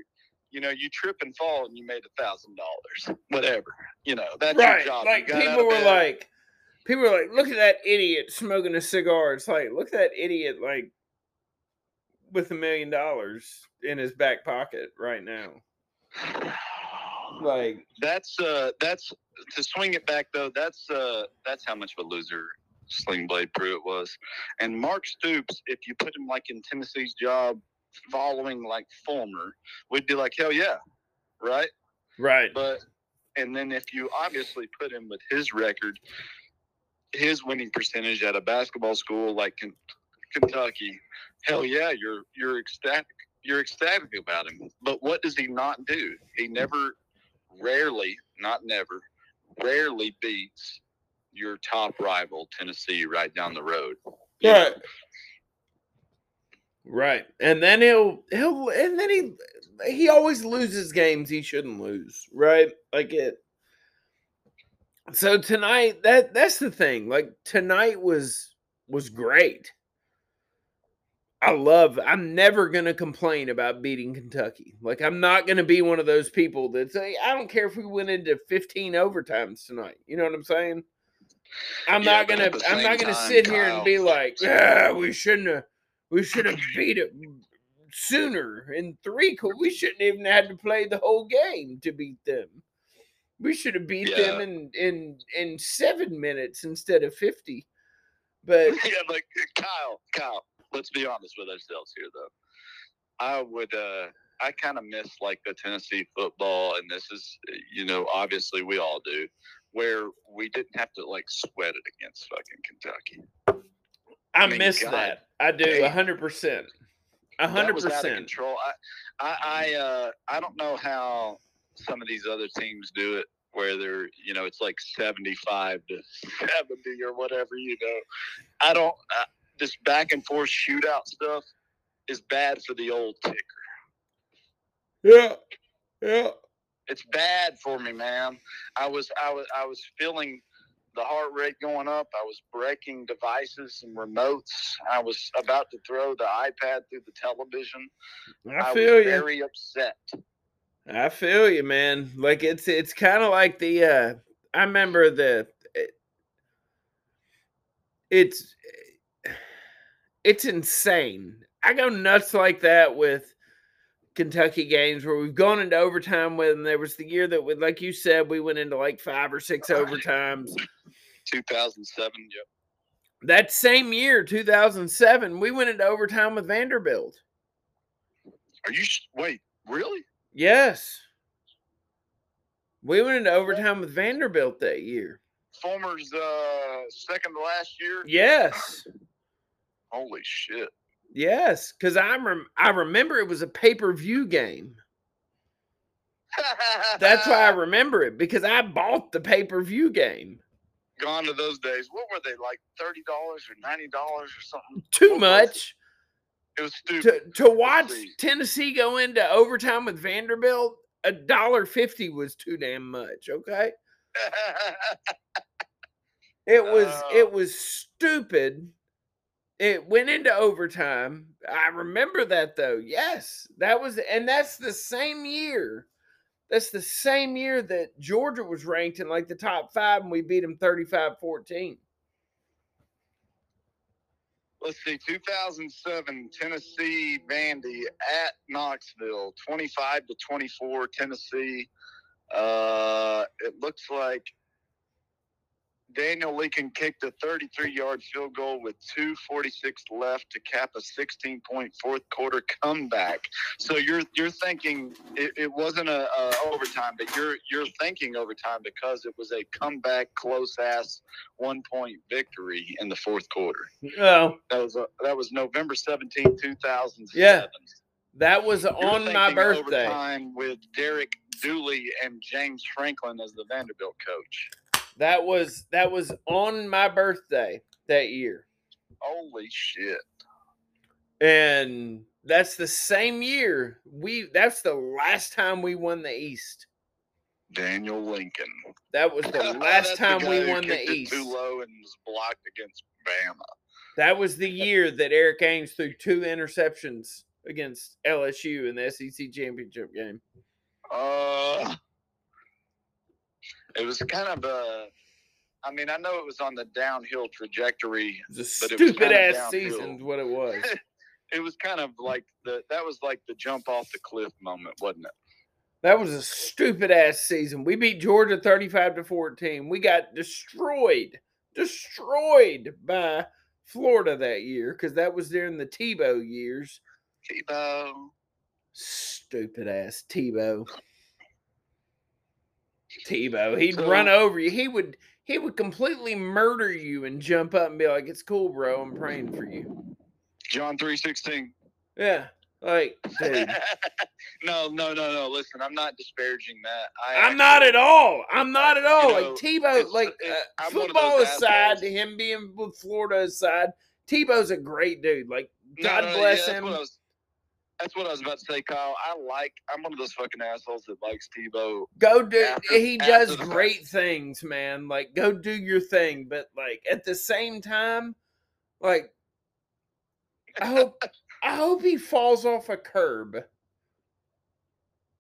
you know you trip and fall and you made a thousand dollars. Whatever. You know that's right. your job. Like people were like people were like, look at that idiot smoking a cigar. It's like, look at that idiot like with a million dollars in his back pocket right now. Like That's uh that's to swing it back though. That's uh that's how much of a loser Sling Blade Pruitt was. And Mark Stoops, if you put him like in Tennessee's job following like Fulmer, we'd be like, hell yeah, right? Right. But and then if you obviously put him with his record, his winning percentage at a basketball school like Kentucky, hell yeah, you're you're ecstatic. You're ecstatic about him. But what does he not do? He never, rarely, not never, rarely beats your top rival Tennessee right down the road. You know? Right. Right. And then he'll he'll and then he he always loses games he shouldn't lose, right? Like it So tonight that that's the thing. Like tonight was was great. I love I'm never going to complain about beating Kentucky. Like I'm not going to be one of those people that say I don't care if we went into 15 overtimes tonight. You know what I'm saying? I'm Yeah, not gonna I'm not gonna time, sit here and be like, yeah, we shouldn't have we should have beat it sooner in three. We shouldn't even had to play the whole game to beat them. We should have beat them in in in seven minutes instead of fifty. But yeah, like Kyle, Kyle. Let's be honest with ourselves here, though. I would, uh I kind of miss like the Tennessee football, and this is, you know, obviously we all do, where we didn't have to like sweat it against fucking Kentucky. I, mean, miss God that. I do hundred percent. Hundred was out of percent. control. I, I, I, uh, I don't know how some of these other teams do it, where they're, you know, it's like seventy-five to seventy or whatever. You know, I don't. This back and forth shootout stuff is bad for the old ticker. Yeah. Yeah. It's bad for me, man. I was, I was, I was feeling the heart rate going up. I was breaking devices and remotes. I was about to throw the iPad through the television. I I feel was you. very upset. I feel you, man. Like it's it's kind of like the uh I remember the it, it's it's insane. I go nuts like that with Kentucky games where we've gone into overtime with and there was the year that we like you said we went into like five or six overtimes. 2007. Yep. That same year, 2007, we went into overtime with Vanderbilt. Are you? Wait, really? Yes. We went into overtime with Vanderbilt that year. Fulmer's uh, second to last year. Yes. Holy shit! Yes, because I rem- I remember it was a pay per view game. That's why I remember it because I bought the pay per view game. gone to those days. What were they like? Thirty dollars or ninety dollars or something? Too What much It was stupid. to to watch see. Tennessee go into overtime with Vanderbilt. A dollar fifty was too damn much. Okay, it was Oh. it was stupid. It went into overtime. I remember that though. Yes, that was, and that's the same year. That's the same year that Georgia was ranked in like the top five, and we beat them 35 14. Let's see, 2007, Tennessee Vandy at Knoxville, 25 to 24, Tennessee. Uh, it looks like Daniel Lincoln kicked a 33-yard field goal with 2:46 left to cap a 16-point fourth quarter comeback. So you're you're thinking it, it wasn't a, a overtime, but you're you're thinking overtime because it was a comeback, close ass one-point victory in the fourth quarter. Oh, That was uh, that was November 17, 2007. Yeah, that was on my birthday. Overtime with Derek Dooley and James Franklin as the Vanderbilt coach. That was that was on my birthday that year. Holy shit. And that's the same year we that's the last time we won the East. Daniel Lincoln. That was the last time guy we won the East. Too low and was blocked against Bama. That was the year that Erik Ainge threw two interceptions against LSU in the SEC championship game. Uh, it was kind of a. I mean, I know it was on the downhill trajectory. It was a But it was stupid ass downhill. season, is what it was. It was kind of like the that was like the jump off the cliff moment, wasn't it? That was a stupid ass season. We beat Georgia 35 to 14. We got destroyed destroyed by Florida that year because that was during the Tebow years. Tebow. Stupid ass Tebow. Tebow. He'd So- run over you. He would he would completely murder you and jump up and be like, "It's cool, bro. I'm praying for you." John three sixteen. Yeah, like dude. no, no, no, no. Listen, I'm not disparaging that. I I'm not at all. I'm not at all. know, like Tebow, it's- like it- uh, I'm one of football aside, assholes. to him being with Florida aside, Tebow's a great dude. Like God no, no, bless yeah, him. Was, that's what I was about to say, Kyle. I like. I'm one of those fucking assholes that likes Tebow. Go do. after- he does fact. great things, man. Like go do your thing, but like at the same time, like I hope I hope he falls off a curb.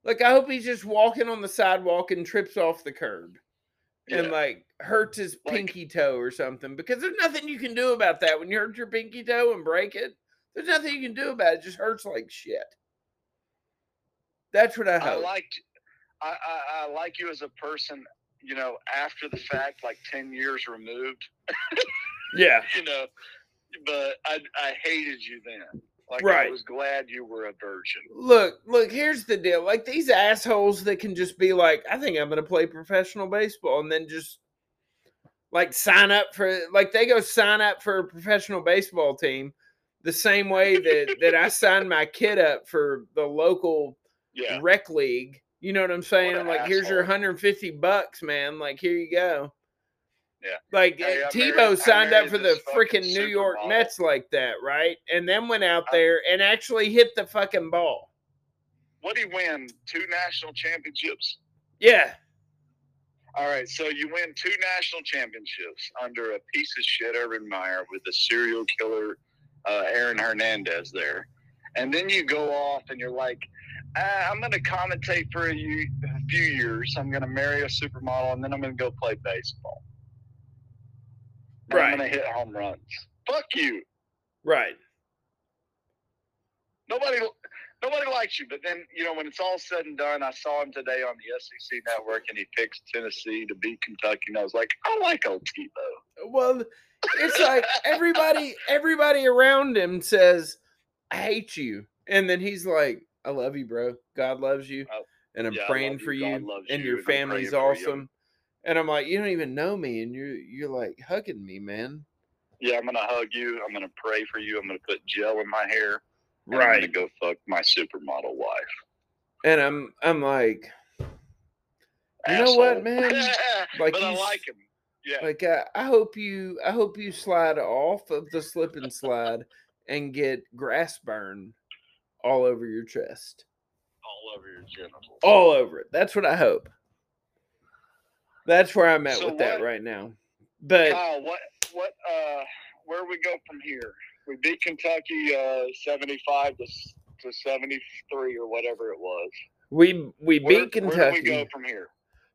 Like I hope he's just walking on the sidewalk and trips off the curb. and like hurts his Like- pinky toe or something because there's nothing you can do about that when you hurt your pinky toe and break it there's nothing you can do about it it just hurts like shit that's what i I liked, I, I, I like you as a person. You know, after the fact, like ten years removed. yeah You know, but I, I hated you then. Like Right. I was glad you were a virgin. look look here's the deal like these assholes that can just be like i think i'm gonna play professional baseball and then just like sign up for like they go sign up for a professional baseball team the same way that that i signed my kid up for the local Yeah. rec league. You know what I'm saying? What like, here's your 150 bucks, man. Like, here you go. Yeah. Like Hey, uh, I married- Tebow signed up for the freaking New York supermodel. Mets like that, right? And then went out there and actually hit the fucking ball. What did he win? Two national championships. Yeah. All right, so you win two national championships under a piece of shit Urban Meyer with a serial killer uh, Aaron Hernandez there, and then you go off and you're like, uh, I'm going to commentate for a, a few years. I'm going to marry a supermodel, and then I'm going to go play baseball. And Right. I'm going to hit home runs. Fuck you. Right. Nobody. Nobody likes you, but then you know when it's all said and done. I saw him today on the SEC network, and he picks Tennessee to beat Kentucky, and I was like, I like old Tebow. Well, it's like everybody everybody around him says, I hate you. And then he's like, I love you, bro. God loves you. Oh, And I'm yeah, praying for you. you. And your and family's praying you." awesome. And I'm like, you don't even know me, and you're you're like hugging me, man. Yeah, I'm gonna hug you. I'm gonna pray for you. I'm gonna put gel in my hair. and I'm gonna go fuck my supermodel wife. And I'm I'm like, You know what, man? Like but I like him. Yeah. like uh, I hope you I hope you slide off of the slip and slide and get grass burn all over your chest. all over your genitals. All over it. That's what I hope. That's where I'm at So with that right now. But Kyle, what what uh where we go from here? We beat Kentucky uh seventy five to to seventy three or whatever it was. we we Where, beat Where do we Kentucky. go from here?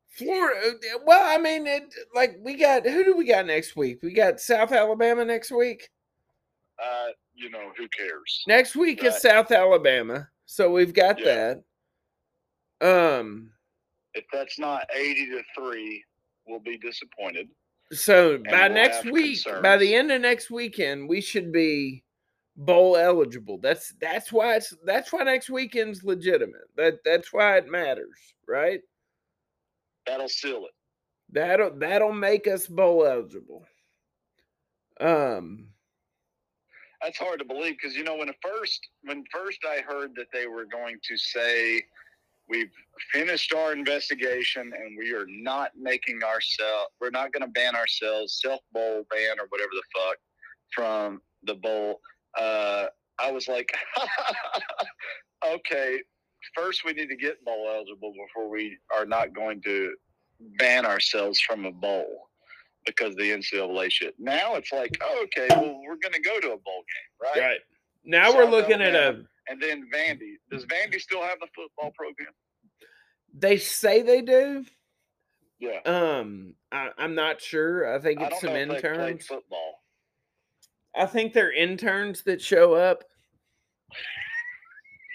Florida. uh, Well, I mean, it, like we got who do we got next week? We got South Alabama next week. Uh, you know, who cares? Next week is South Alabama, so we've got Yeah. that. Um. If that's not eighty to three, we'll be disappointed. So by we'll next week, by the end of next weekend, we should be bowl eligible. That's that's why it's that's why next weekend's legitimate. That that's why it matters, right? That'll seal it. That'll that'll make us bowl eligible. Um. That's hard to believe because you know when first when first I heard that they were going to say we've finished our investigation and we are not making ourselves we're not going to ban ourselves self bowl ban or whatever the fuck from the bowl. Uh, I was like, okay, first we need to get bowl eligible before we are not going to ban ourselves from a bowl because the NCAA shit. Now it's like, oh, okay, well, we're going to go to a bowl game, right? Right. Now we're looking at a. And then Vandy. Does Vandy still have the football program? They say they do. Yeah. Um, I, I'm not sure. I think it's don't some know if they played interns. football. I think they're interns that show up.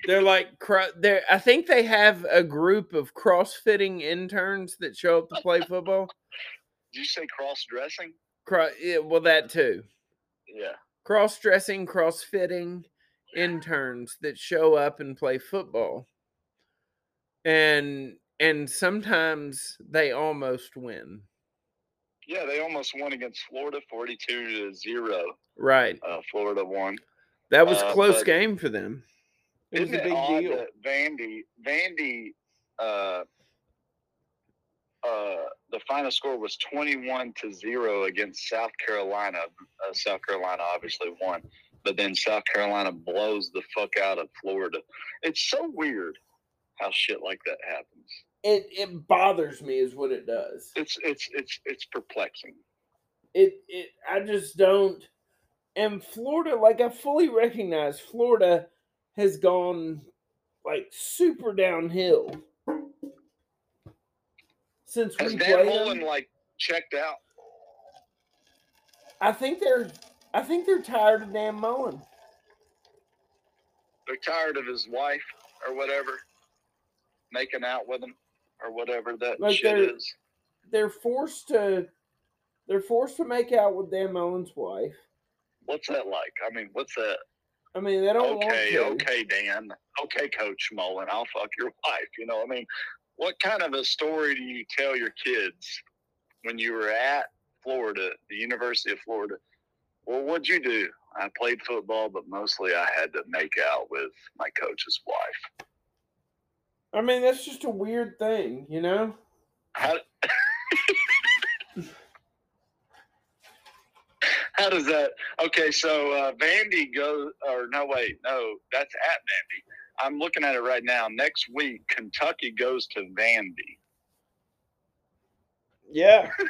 They're like they're I think they have a group of crossfitting interns that show up to play football. Did you say cross dressing? Cro- yeah, well, that too. Yeah. Cross dressing, cross fitting interns that show up and play football. And and sometimes they almost win. Yeah, they almost won against Florida, forty-two to zero. Right. Uh, Florida won. That was Uh, close but- game for them. It was Isn't a it big odd deal. that Vandy, Vandy, uh, uh, the final score was twenty-one to zero against South Carolina. Uh, South Carolina obviously won, but then South Carolina blows the fuck out of Florida. It's so weird how shit like that happens. It it bothers me is what it does. It's it's it's it's perplexing. it it I just don't and Florida like I fully recognize Florida has gone like super downhill since Has we Dan played Mullen them. like checked out? I think they're I think they're tired of Dan Mullen. They're tired of his wife or whatever, making out with him or whatever that Like shit they're- is. They're forced to they're forced to make out with Dan Mullen's wife. What's that like? I mean, what's that? I mean they don't okay, okay, Dan. Okay, Coach Mullen, I'll fuck your wife. You know, I mean, what kind of a story do you tell your kids when you were at Florida, the University of Florida? Well, what'd you do? I played football, but mostly I had to make out with my coach's wife. I mean that's just a weird thing, you know? How, how does that? Okay, so uh, Vandy goes, or no, wait, no, that's at Vandy. I'm looking at it right now. Next week, Kentucky goes to Vandy. Yeah.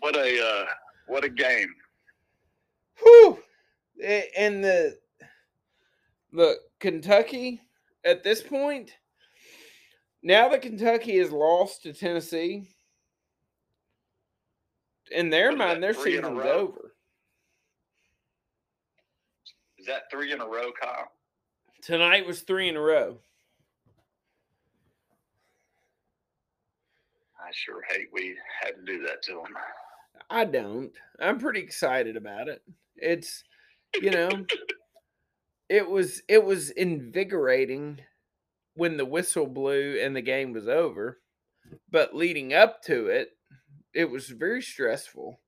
What a uh, what a game! Whew. And the look, Kentucky at this point, now that Kentucky has lost to Tennessee, in their What is mind, their season's over. Is that three in a row, Kyle? Tonight was three in a row. I sure hate we had to do that to them. I don't. I'm pretty excited about it. It's, you know, it was it was invigorating when the whistle blew and the game was over, but leading up to it, it was very stressful.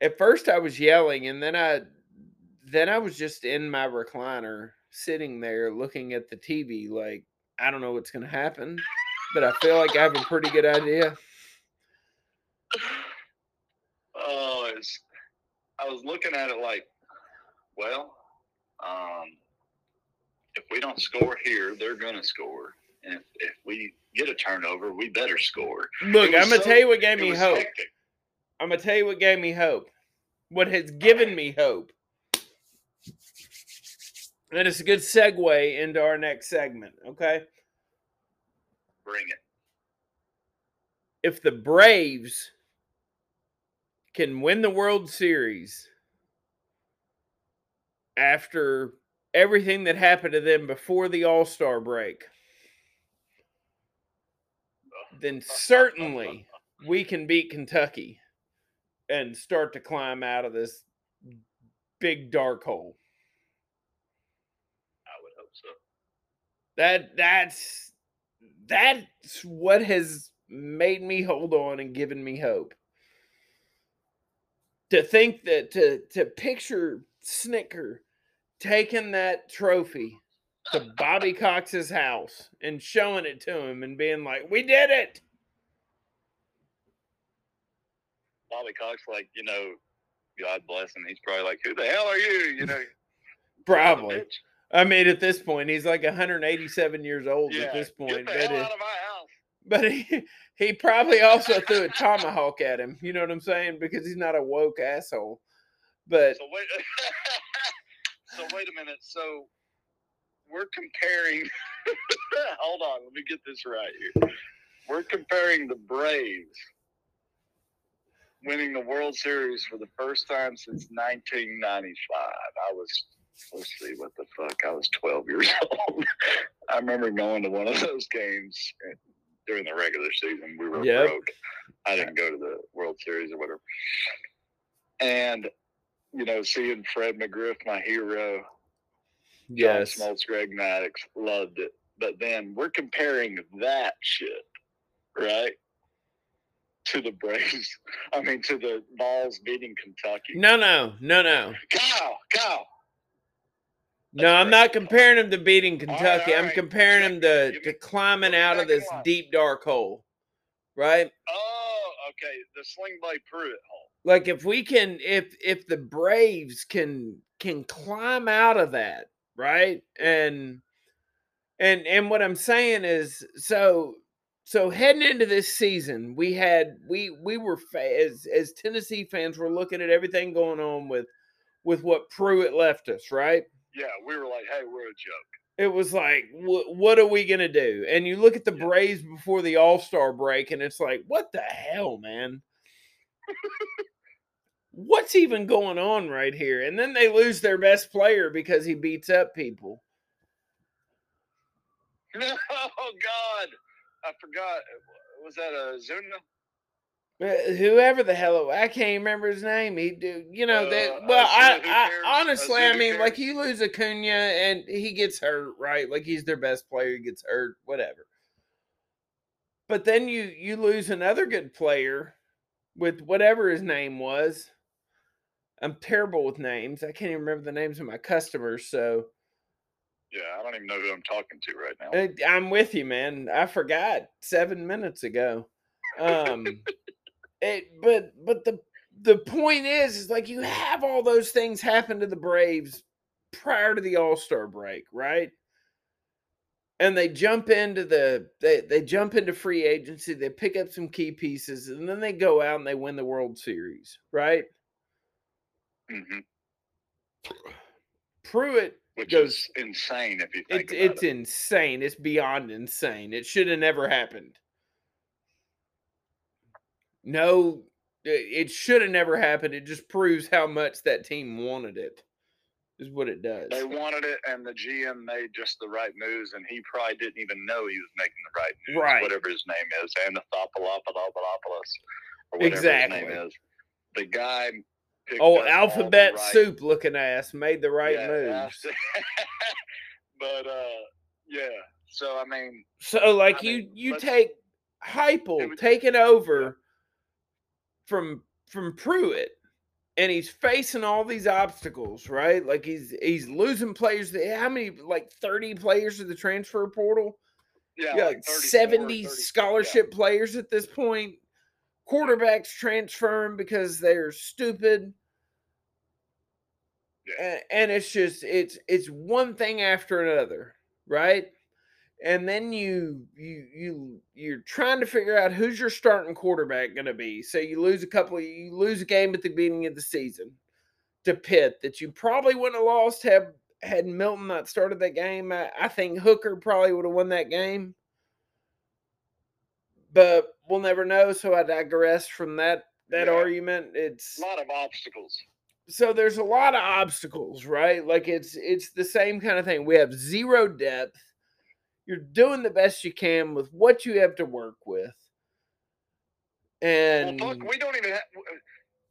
At first I was yelling and then I then I was just in my recliner sitting there looking at the TV like I don't know what's going to happen, but I feel like I have a pretty good idea. Oh, it's, I was looking at it like, well, um, if we don't score here, they're going to score. And if, if we get a turnover, we better score. Look, I'm gonna so- tell you what gave me hope. hectic. I'm gonna tell you what gave me hope. What has given me hope. And it's a good segue into our next segment, okay? Bring it. If the Braves can win the World Series after everything that happened to them before the All Star break, then certainly we can beat Kentucky and start to climb out of this big dark hole. I would hope so. That that's that's what has made me hold on and given me hope. To think that to to picture Snitker taking that trophy to Bobby Cox's house and showing it to him and being like, "We did it." Bobby Cox, like, you know, God bless him. He's probably like, who the hell are you? You know, Probably. I mean, at this point, he's like 187 years old Yeah, at this point. But, hell it- out of my house. but he, he probably also threw a tomahawk at him. You know what I'm saying? Because he's not a woke asshole. But So wait, so wait a minute. So we're comparing. hold on, let me get this right here. We're comparing the Braves winning the World Series for the first time since 1995. I was. Let's see what the fuck. I was 12 years old. I remember going to one of those games uh, during the regular season. We were Yep. broke. I didn't go to the World Series or whatever. And you know, seeing Fred McGriff, my hero, Yes. John Smoltz, Greg Maddux, loved it. But then we're comparing that shit, right? To the Braves. I mean, to the Vols beating Kentucky. No, no, no, no. Cow, cow. No, I'm not comparing him to beating Kentucky. all I'm comparing him to, to climbing out of this deep dark hole. Right? Oh, okay. The Sling Blade Pruitt hole. Like if we can if if the Braves can can climb out of that, right? And and and what I'm saying is so so heading into this season, we had we we were as as Tennessee fans were looking at everything going on with with what Pruitt left us, right? Yeah, we were like, hey, we're a joke. it was like, wh- what are we gonna do? And you look at the Yeah. Braves before the All Star break, and it's like, what the hell, man? What's even going on right here? And then they lose their best player because he beats up people. oh God, I forgot. Was that Ozuna? Uh, Whoever the hell it, I can't remember his name. He do you know that? Uh, Well, I, who I honestly, I Ozuna, mean, like you lose Acuna and he gets hurt, right? Like he's their best player, he gets hurt, whatever. But then you you lose another good player with whatever his name was. I'm terrible with names. I can't even remember the names of my customers, so Yeah, I don't even know who I'm talking to right now. uh, I'm with you, man. I forgot seven minutes ago. Um, it, but but the the point is, is like you have all those things happen to the Braves prior to the All Star break, right? And they jump into the they they jump into free agency. They pick up some key pieces, and then they go out and they win the World Series, right? hmm Pruitt Which Goes- is insane if you It, think about it's it. insane. It's beyond insane. It should have never happened. No, it should have never happened. It just proves how much that team wanted it. Is what it does. They wanted it, and the GM made just the right moves, and he probably didn't even know he was making the right moves, Right. whatever his name is, Anthopoulos, or whatever his name is. The guy. Oh, up all the alphabet right- soup looking ass made the right Yeah, moves. but uh, yeah. So I mean, So like I you mean, you take taking over from from Pruitt, and he's facing all these obstacles, right? Like he's he's losing players. How many like thirty players to the transfer portal? yeah, Yeah, like like 34 or 70 30 scholarship players at this point. Quarterbacks transferring because they're stupid. Yeah. And, and it's just it's it's one thing after another, right? And then you you you you're trying to figure out who's your starting quarterback going to be. So you lose a couple you lose a game at the beginning of the season to Pitt that you probably wouldn't have lost had had Milton not started that game. I, I think Hooker probably would have won that game but we'll never know. So I digress from that that Yeah. argument. It's A lot of obstacles. so there's a lot of obstacles, right? Like it's it's the same kind of thing. We have zero depth. You're doing the best you can with what you have to work with, and well, look, we don't even have uh,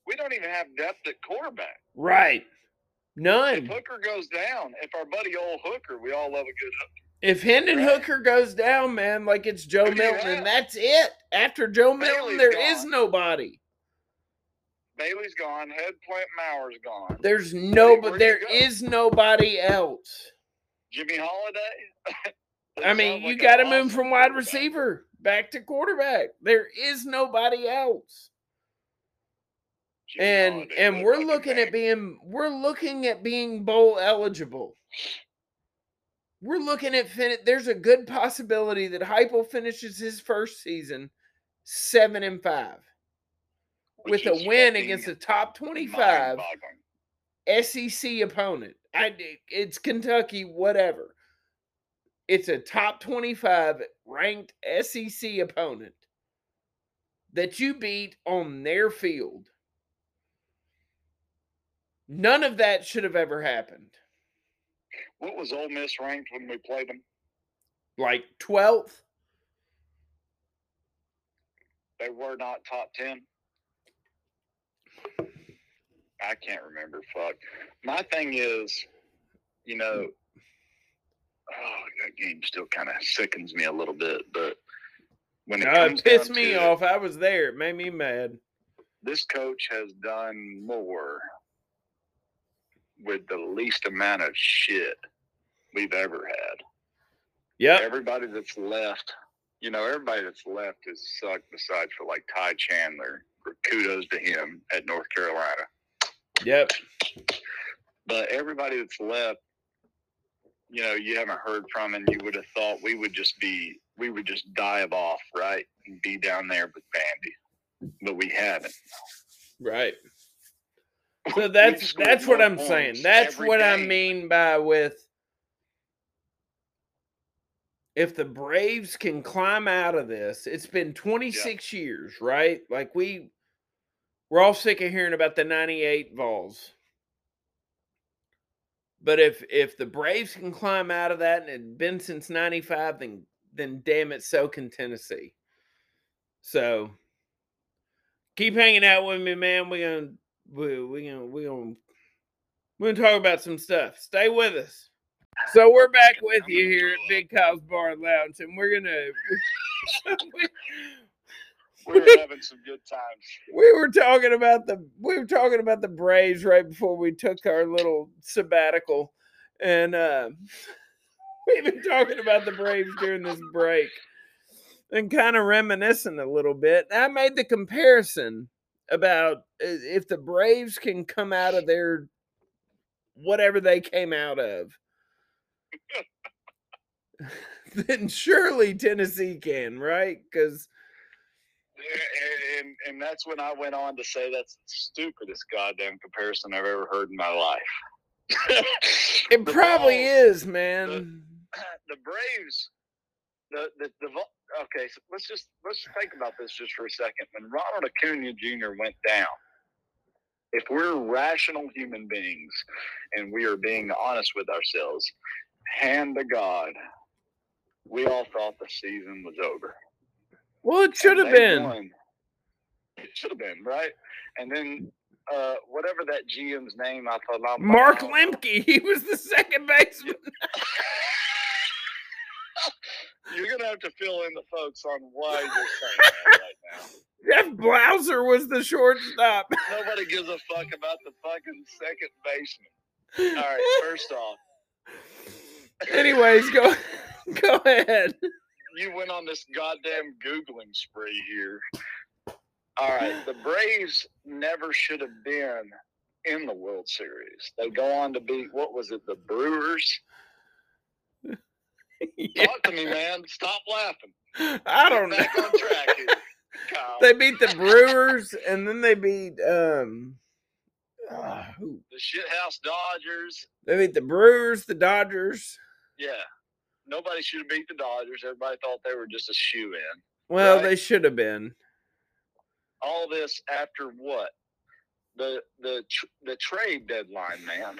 we don't even have depth at quarterback. right, If none. Hooker goes down, if our buddy old Hooker, we all love a good Hooker. If Hendon Right. Hooker goes down, man, like it's Joe Who Milton, and that's it. After Joe Milton, Bailey's there is gone. nobody. Bailey's gone. Head plant Maurer's gone. There's no, but where do you there is nobody else. Jimmy Holiday. I mean, you got to move from wide receiver back to quarterback. There is nobody else. And and we're looking at being we're looking at being bowl eligible. We're looking at fin- there's a good possibility that Heupel finishes his first season 7 and 5 with a win against a top 25 SEC opponent. I it's Kentucky, whatever. It's a top 25 ranked SEC opponent that you beat on their field. None of that should have ever happened. What was Ole Miss ranked when we played them? Like 12th, They were not top ten. I can't remember. Fuck. My thing is, you know, oh, that game still kind of sickens me a little bit, but when it Uh, it pissed me to it, off. I was there. It made me mad. this coach has done more with the least amount of shit we've ever had. Yeah. Everybody that's left, you know, everybody that's left has sucked besides for like Ty Chandler. Kudos to him at North Carolina. Yep. But everybody that's left, you know, you haven't heard from, and you would have thought we would just be, we would just dive off, right, and be down there with Vandy, but we haven't. Right. So that's that's what I'm saying. That's what I mean by with if the Braves can climb out of this, it's been 26 years, right? Like we we're all sick of hearing about the 98 Vols. But if if the Braves can climb out of that and it's been since 95 then then damn it so can Tennessee. So keep hanging out with me man. We're to we we gonna we gonna we're gonna talk about some stuff. Stay with us. So we're back with you here at Big Kyle's Barn Lounge, and we're gonna. we, We were having some good times. we were talking about the we were talking about the Braves right before we took our little sabbatical, and uh, we've been talking about the Braves during this break, and kind of reminiscing a little bit. I made the comparison about if the Braves can come out of their whatever they came out of. then surely Tennessee can, right? Because And, and that's when I went on to say that's the stupidest goddamn comparison I've ever heard in my life. it The probably Vols- is, man. the Braves, the the, the okay. So let's just let's think about this just for a second. When Ronald Acuna Jr. went down, if we're rational human beings and we are being honest with ourselves, hand to God, we all thought the season was over. Well, it should have been. won. It should have been right. And then uh, whatever that GM's name, I thought I'm Mark I. Lemke, he was the second baseman. You're gonna have to fill in the folks on why you're saying that right now. Jeff Blauser was the shortstop. Nobody gives a fuck about the fucking second baseman. All right, first off, Anyways, go go ahead. You went on this goddamn googling spree here. All right, the Braves never should have been in the World Series. They go on to beat what was it, the Brewers? Yeah, Talk to me, man. Stop laughing. I don't know. Get back on track here. They beat the Brewers and then they beat um ah, who? the shithouse Dodgers. They beat the Brewers, the Dodgers. Yeah. Nobody should have beat the Dodgers. Everybody thought they were just a shoe in. Well, Right. they should have been. All this after what? The the the trade deadline, man.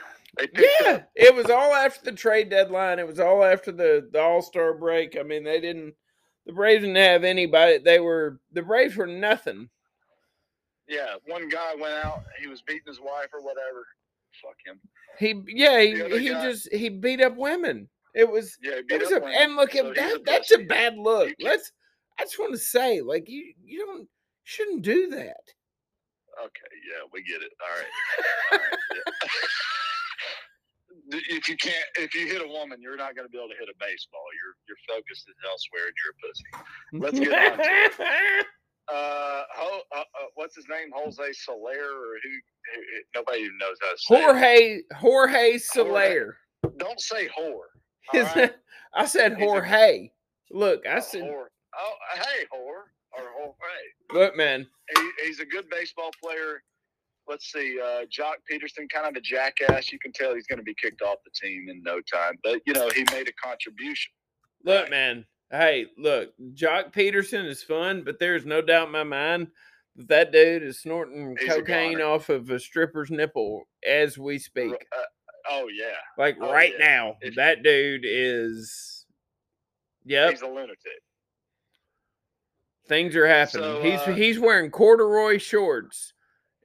Yeah, up it was all after the trade deadline. It was all after the the All Star break. I mean, they didn't. The Braves didn't have anybody. They were the Braves were nothing. yeah, one guy went out, he was beating his wife or whatever. Fuck him. He yeah he, he guy- just he beat up women. It was Yeah, it was a, and look so that that's a bad look. Let's I just want to say like you you don't shouldn't do that. Okay, yeah, we get it. All right. All right, yeah. If you can't if you hit a woman, you're not gonna be able to hit a baseball. Your your focus is elsewhere and you're a pussy. Let's get on to Uh, Ho, uh, uh, what's his name? Jose Soler or who, who? Nobody even knows to it. Jorge Jorge Soler. Don't say whore. Right? I said Jorge. Look, I Oh, said whore. Oh, hey, whore or Jorge. look, man. He, he's a good baseball player. Let's see, uh, Joc Pederson, kind of a jackass. You can tell he's going to be kicked off the team in no time. But you know, he made a contribution. Look, Right. man. Hey, look, Joc Pederson is fun, but there's no doubt in my mind that that dude is snorting He's cocaine off of a stripper's nipple as we speak. Uh, oh yeah, Like oh, right yeah. now, If- that dude is. Yep, he's a lunatic. things are happening. So, he's uh, he's wearing corduroy shorts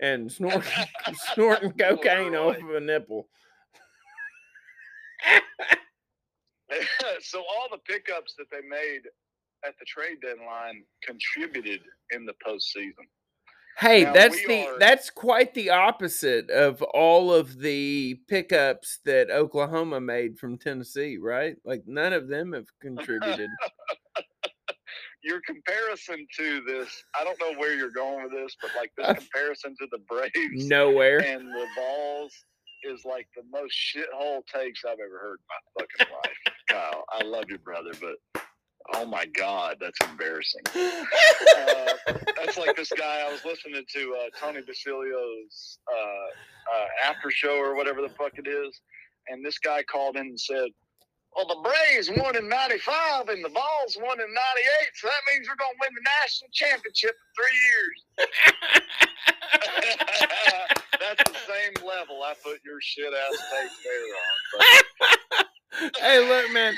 and snorting, snorting cocaine off of a nipple. so all the pickups that they made at the trade deadline contributed in the postseason. Hey, Now, that's the are- that's quite the opposite of all of the pickups that Oklahoma made from Tennessee, right? Like none of them have contributed. Your comparison to this, I don't know where you're going with this, but like this comparison to the Braves Nowhere. and the Vols is like the most shithole takes I've ever heard in my fucking life. Kyle, I love you, brother, but oh my God, that's embarrassing. Uh, that's like this guy I was listening to uh, Tony Basilio's uh, uh, after show or whatever the fuck it is, and this guy called in and said, "Well, the Braves won in '95 and the Vols won in '98, so that means we're gonna win the national championship in three years." That's the same level I put your shit ass take there on. Hey, look, man.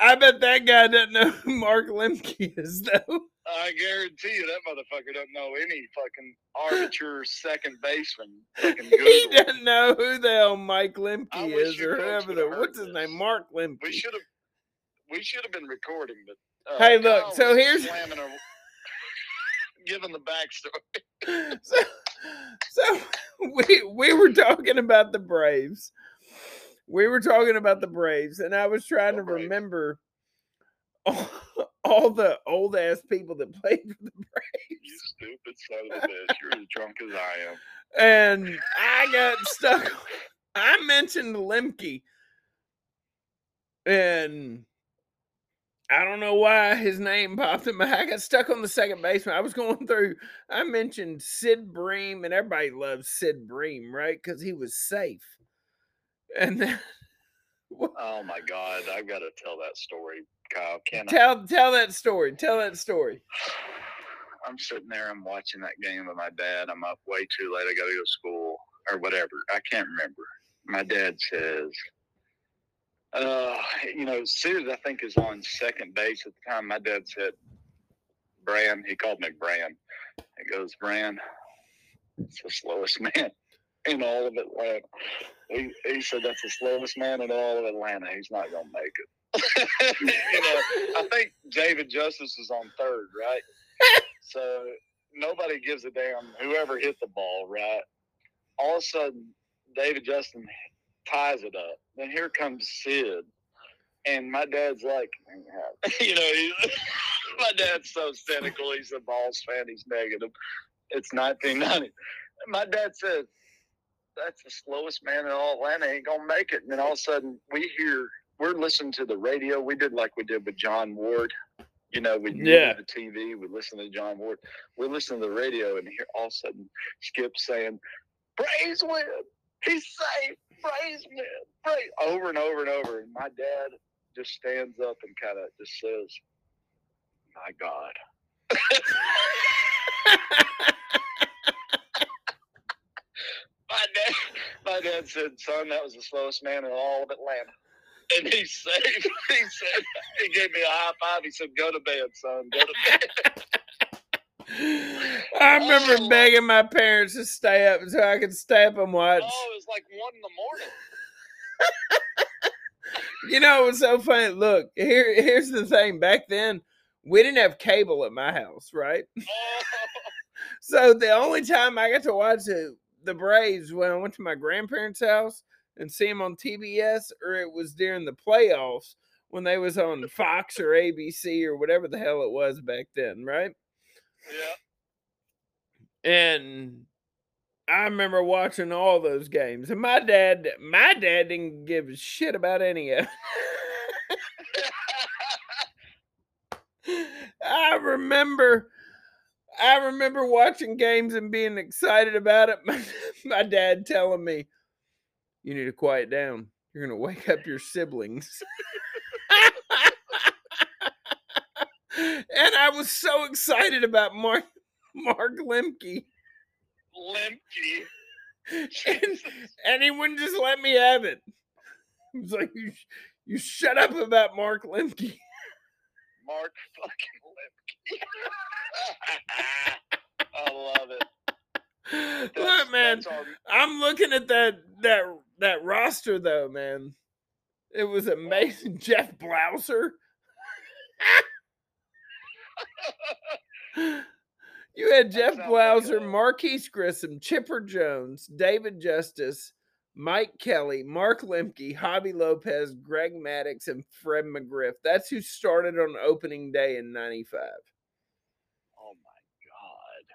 I bet that guy doesn't know who Mark Lemke is, though. I guarantee you that motherfucker doesn't know any fucking armature second baseman. Fucking He doesn't know who the hell Mike Lemke I is or whoever the what's his this. name, Mark Lemke. We should have. We should have been recording, but uh, Hey, look, Kyle so here's- her, giving the backstory. so, so we we were talking about the Braves. We were talking about the Braves, and I was trying to remember all, all the old ass people that played for the Braves. You stupid son of a bitch! You're as drunk as I am. and I got stuck. I mentioned Lemke, and I don't know why his name popped in my. Head. I got stuck on the second baseman. I was going through. I mentioned Sid Bream, and everybody loves Sid Bream, right? Because he was safe. And then Oh my god, I've got to tell that story, Kyle. Can I? tell tell that story. Tell that story. I'm sitting there. I'm watching that game with my dad. I'm up way too late. I got to go to school or whatever. I can't remember. My dad says, uh, you know, Sid, I think, is on second base at the time. My dad said, Bran, he called me Bran. He goes, Bran, it's the slowest man in all of Atlanta. He, he said, that's the slowest man in all of Atlanta. He's not going to make it. you know, I think David Justice is on third, right? so nobody gives a damn whoever hit the ball, right? All of a sudden, David Justice ties it up. Then here comes Sid. And my dad's like, you know, he, my dad's so cynical. He's a Vols fan. He's negative. It's 1990. My dad said, that's the slowest man in all Atlanta. Ain't to make it. And then all of a sudden, we hear, we're listening to the radio. We did like we did with John Ward. You know, we Yeah. the TV, we listen to John Ward. We're listening to the radio, and here all of a sudden, Skip saying, Braves win. He's safe. Braves win. Braves. Over and over and over. And my dad just stands up and kind of just says, My God. My dad, my dad said, "Son, that was the slowest man in all of Atlanta." And he said, "He said he gave me a high five. He said, "Go to bed, son. Go to bed." I remember Oh. begging my parents to stay up so I could stay up and watch. Oh, it was like one in the morning. You know, it was so funny. Look, here, here's the thing. Back then, we didn't have cable at my house, right? Oh, So the only time I got to watch the, the Braves when I went to my grandparents' house and see them on TBS, or it was during the playoffs when they was on Fox or ABC or whatever the hell it was back then, right? yeah. And I remember watching all those games. And my dad, my dad didn't give a shit about any of it. I remember I remember watching games and being excited about it. My, my dad telling me, You need to quiet down. You're gonna wake up your siblings. and I was so excited about Mark Mark Lemke. Limpy. and, and he wouldn't just let me have it. He was like, "You, you shut up about Mark Lemke." Mark fucking. I love it. That's- Look, man, I'm looking at that that that roster though, man. It was amazing. Jeff Blauser. you had Jeff Blauser, uh, Marquis Grissom, Chipper Jones, David Justice, Mike Kelly, Mark Lemke, Javy Lopez, Greg Maddux, and Fred McGriff. That's who started on opening day in '95. oh my god,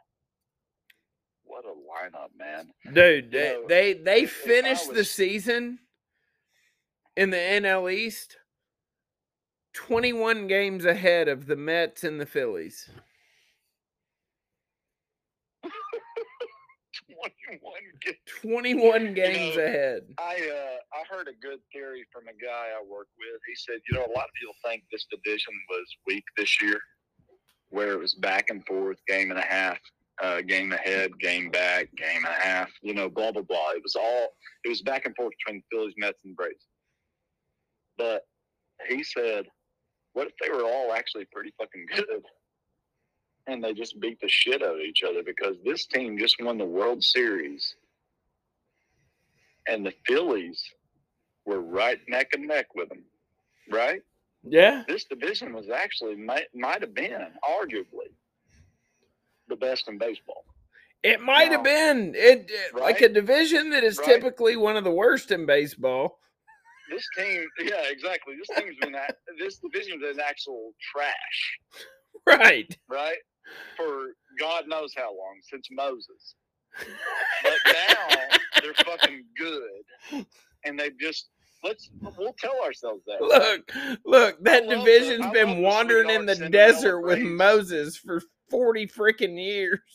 what a lineup, man! Dude, You they know, they, they if- if I finished the season in the NL East 21 games ahead of the Mets and the Phillies. Twenty-one. Get, 21 games know, ahead. I uh, I heard a good theory from a guy I work with. He said, you know, a lot of people think this division was weak this year, where it was back and forth, game and a half, uh, game ahead, game back, game and a half. You know, blah blah blah. It was all it was back and forth between the Phillies, Mets, and Braves. But he said, what if they were all actually pretty fucking good? And they just beat the shit out of each other because this team just won the World Series and the Phillies were right neck and neck with them, right? Yeah. This division was actually might might have been arguably the best in baseball. It might have been it, it- like a division that is Right? typically one of the worst in baseball. This team, yeah, exactly. This team's been this division's been actual trash, Right. right? For God knows how long since Moses. But now they're fucking good, and they just let's we'll tell ourselves that. Look, look, that the- division's love been wandering in the desert with Braves. Moses for 40 freaking years.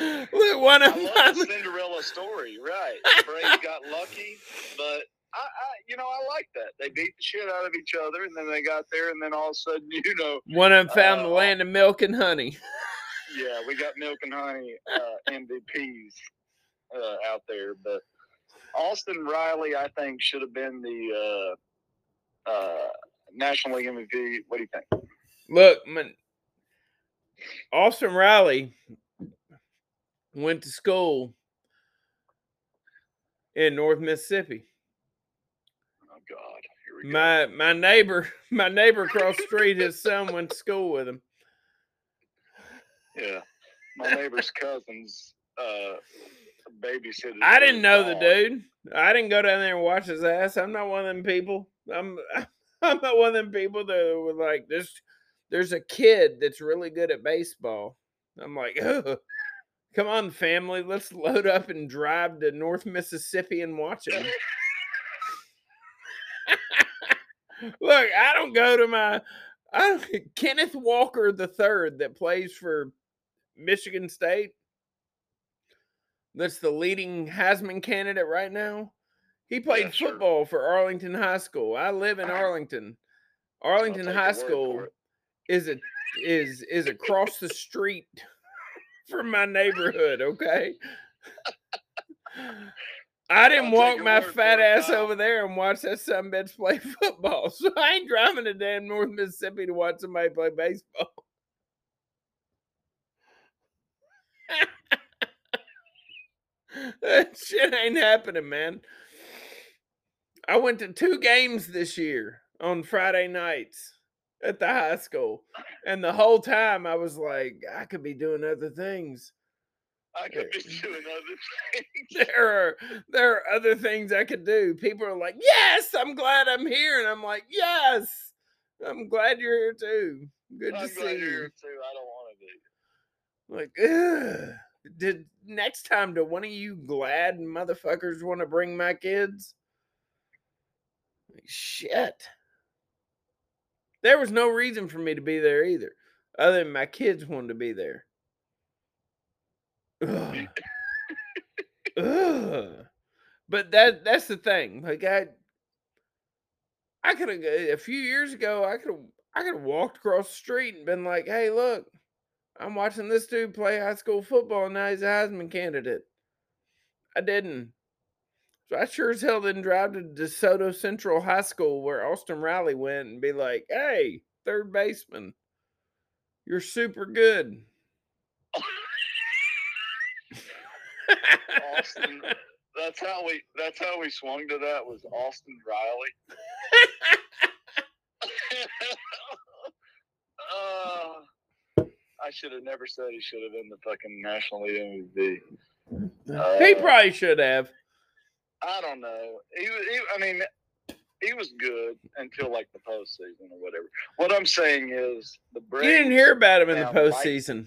Look, one I of love my the Cinderella story, right? Braves got lucky, but I, I, you know, I like that. They beat the shit out of each other, and then they got there, and then all of a sudden, you know, one of them found the Uh, land of milk and honey. yeah, we got milk and honey uh, MVPs uh, out there, but Austin Riley, I think, should have been the uh, uh, National League MVP. What do you think? Look, man, Austin Riley went to school in North Mississippi. Oh God, here we go. My my neighbor, my neighbor across the street, his son went to school with him. Yeah, my neighbor's cousins uh, babysitted. I didn't know the dude. I didn't go down there and watch his ass. I'm not one of them people. I'm I'm not one of them people that were like this. There's a kid that's really good at baseball. I'm like, oh, come on, family, let's load up and drive to North Mississippi and watch him. Look, I don't go to my I Kenneth Walker the third that plays for Michigan State. That's the leading Heisman candidate right now. He played sure. football for Arlington High School. I live in Arlington. Arlington High your word for School is a is is across the street from my neighborhood, okay? I didn't I'll walk my fat ass Kyle. over there and watch that son bitch play football. So I ain't driving to damn North Mississippi to watch somebody play baseball. that shit ain't happening, man. I went to two games this year on Friday nights at the high school. And the whole time I was like, I could be doing other things. I could be doing other things. There are there are other things I could do. People are like, Yes, I'm glad I'm here. And I'm like, Yes, I'm glad you're here too. Good I'm to see you. here too. I don't want to be. Like, ugh. Did next time do one of you glad motherfuckers want to bring my kids? Like, shit. There was no reason for me to be there either, other than my kids wanted to be there. Ugh. Ugh. But that that's the thing. Like I I could have a few years ago, I could have I could have walked across the street and been like, "Hey, look, I'm watching this dude play high school football. and Now he's a Heisman candidate." I didn't. So I sure as hell didn't drive to DeSoto Central High School where Austin Riley went and be like, "Hey, third baseman, you're super good." Austin. That's how we. That's how we swung to that. Was Austin Riley? uh, I should have never said he should have been the fucking national MVP. he Uh, probably should have. I don't know. He, he I mean, he was good until like the postseason or whatever. What I'm saying is the You Braves. didn't hear about him in the found light- postseason.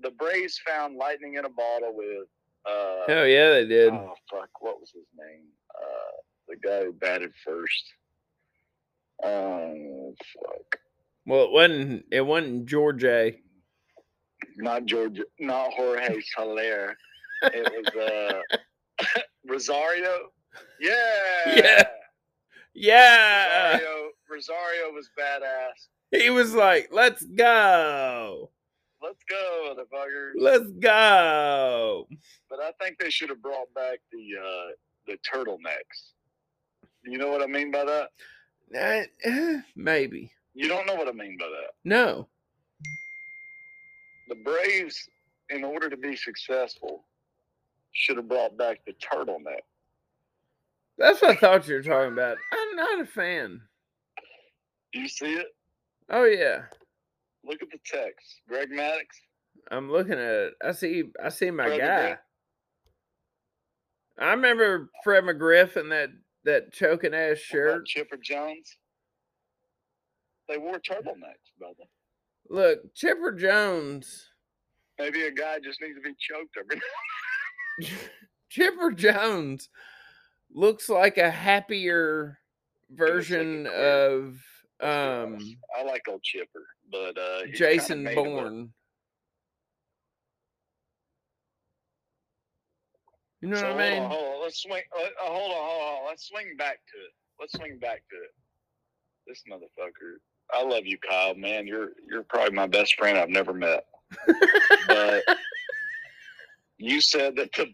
The Braves found lightning in a bottle with. Uh, Hell yeah, they did. Oh fuck! What was his name? Uh, the guy who batted first. Um, fuck. Well, it wasn't. It wasn't George A. Not George. Not Jorge Soler. It was uh, Rosario. Yeah. Yeah. Yeah, Rosario, Rosario was badass. he was like, "Let's go, Let's go, motherfuckers. let's go." But I think they should have brought back the uh, the turtlenecks. You know what I mean by that? Eh, eh, maybe You don't know what I mean by that. no. The Braves, in order to be successful, should have brought back the turtleneck. That's what I thought you were talking about. I'm not a fan. You see it? Oh yeah, Look at the text. Greg Maddux. I'm looking at it. I see. I see my Brother guy. Dick. I remember Fred McGriff in that that choking ass shirt. Chipper Jones. They wore turtlenecks, brother. Look, Chipper Jones. Maybe a guy just needs to be choked every Chipper Jones looks like a happier looks like a version of um. I like old Chipper, but uh, Jason Bourne. You know so what I hold mean? on, hold on. Let's swing. Let, uh, hold on, hold on. Let's swing back to it. Let's swing back to it. This motherfucker. I love you, Kyle. Man, you're you're probably my best friend I've never met. But you said that the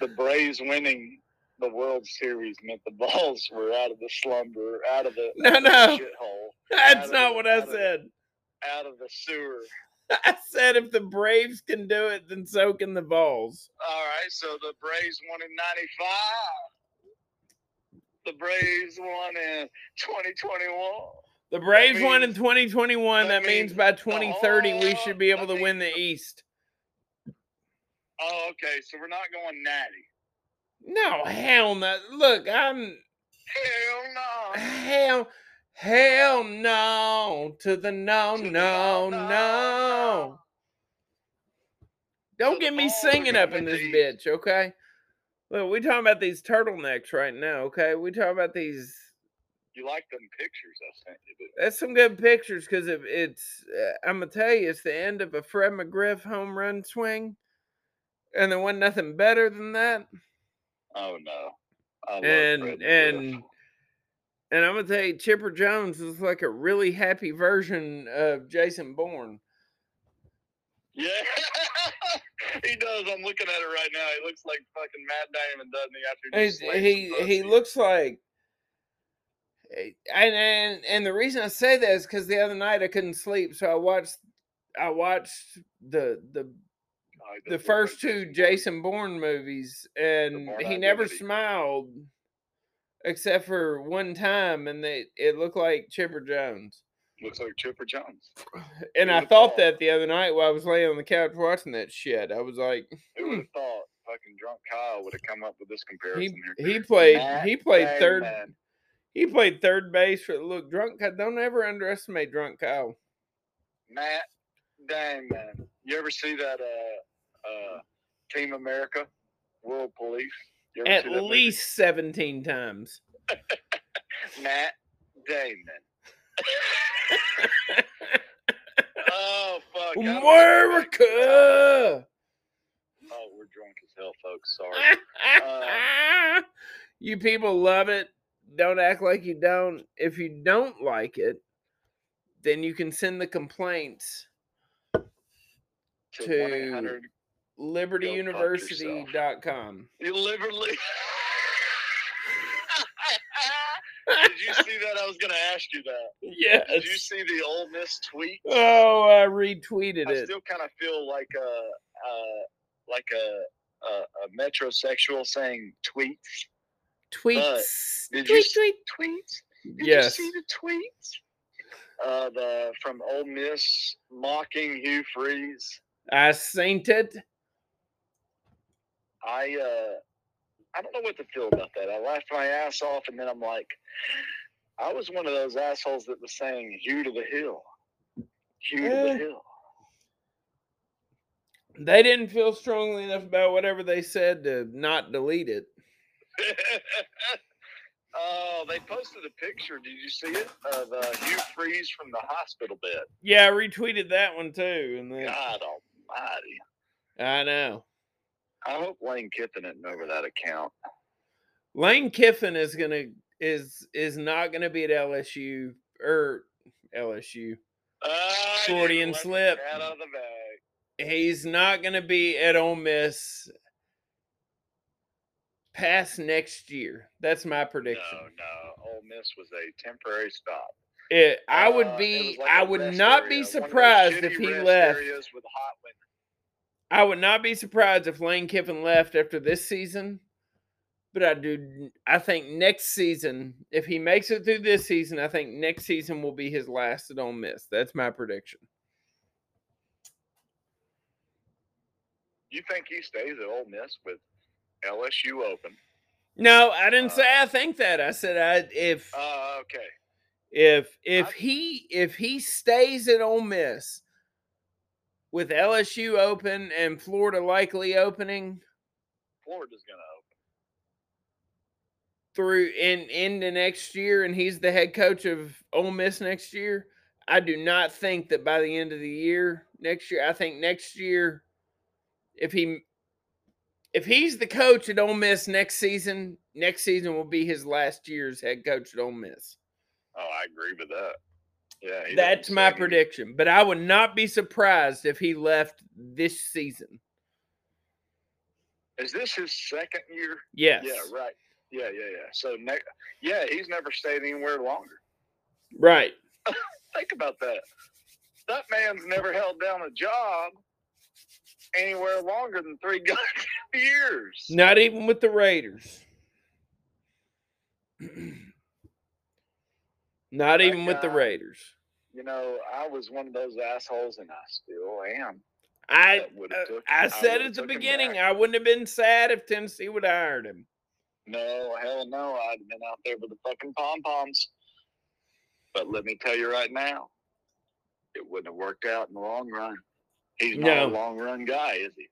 the Braves winning the World Series meant the Vols were out of the slumber, out of the No, out of the no. shithole, That's of not what I said. Out of the sewer. I said if the Braves can do it, then so can the Vols. All right, so the Braves won in '95. The Braves won in 2021. The Braves won in 2021. That, that means means by 2030 we should be able to win the East. Oh, okay. So we're not going natty. No, hell no. Look, I'm Hell no. hell hell no to the no To no no, no, no. Don't get me singing up in this bitch, okay? Look, we talking about these turtlenecks right now, okay? We talking about these. You like them pictures I sent you? That's some good pictures because it, it's. Uh, I'm gonna tell you, it's the end of a Fred McGriff home run swing, and there wasn't nothing better than that. Oh no. I love and and and I'm gonna tell you, Chipper Jones is like a really happy version of Jason Bourne. yeah, he does. I'm looking at it right now. He looks like fucking Matt Damon, doesn't he? After slaying he he looks like. eh, And, and and the reason I say that is because the other night I couldn't sleep, so I watched I watched the the Oh, the first two Jason Bourne movies, and he never smiled except for one time, and they it looked like Chipper Jones. Looks like Chipper Jones. And I thought thought? that the other night while I was laying on the couch watching that shit. I was like, Who would have thought fucking drunk Kyle would have come up with this comparison he here? he played he played third he played third base for look drunk. Ky- Don't ever underestimate drunk Kyle. Matt Damon. You ever see that uh uh Team America World Police? At that movie? least seventeen times. Matt Damon. oh fuck. I don't know. America. Oh, we're drunk as hell, folks. Sorry. you people love it. Don't act like you don't. If you don't like it, then you can send the complaints To To- 1 libertyuniversity.com. You liberally. Did you see that? I was going to ask you that. Yes. Did you see the Ole Miss tweet? Oh, I retweeted I it. I still kind of feel like a, uh, like a, a, a metrosexual saying tweets. Tweets. did tweet, you s- tweet. Tweets? Did Yes. you see the tweets? Uh, the from Ole Miss mocking Hugh Freeze. I seen it. I uh, I don't know what to feel about that. I laughed my ass off, and then I'm like, I was one of those assholes that was saying "Hugh to the hill, Hugh to the Eh. hill." They didn't feel strongly enough about whatever they said to not delete it. oh, they posted a picture. Did you see it of uh, Hugh Freeze from the hospital bed? Yeah, I retweeted that one too. And then God Almighty! I know. I hope Lane Kiffin isn't over that account. Lane Kiffin is gonna is is not gonna be at LSU or LSU. Uh, Freudian slip. of the bag. He's not gonna be at Ole Miss past next year. That's my prediction. No, no. Ole Miss was a temporary stop. It, I would Uh, be was like I would not area, be one of those surprised if he left. areas with hot women. I would not be surprised if Lane Kiffin left after this season. But I do I think next season, if he makes it through this season, I think next season will be his last at Ole Miss. That's my prediction. You think he stays at Ole Miss with LSU open? No, I didn't say Uh, I think that. I said I if Uh, okay. if if I- he if he stays at Ole Miss with LSU open and Florida likely opening Florida's gonna open. through in into next year and he's the head coach of Ole Miss next year, I do not think that by the end of the year next year, I think next year if he if he's the coach at Ole Miss next season, next season will be his last year's head coach at Ole Miss. Oh, I agree with that. Yeah, That's my prediction. But I would not be surprised if he left this season. Is this his second year? Yes. Yeah, right. Yeah, yeah, yeah. So ne- yeah, he's never stayed anywhere longer. Right. Think about that. That man's never held down a job anywhere longer than three goddamn years. Not even with the Raiders. Not even with the Raiders. You know, I was one of those assholes, and I still am. I uh, took- I I said would've at the beginning. I wouldn't have been sad if Tennessee would have hired him. No, hell no, I'd have been out there with the fucking pom poms. But let me tell you right now, it wouldn't have worked out in the long run. He's not No. a long run guy, is he?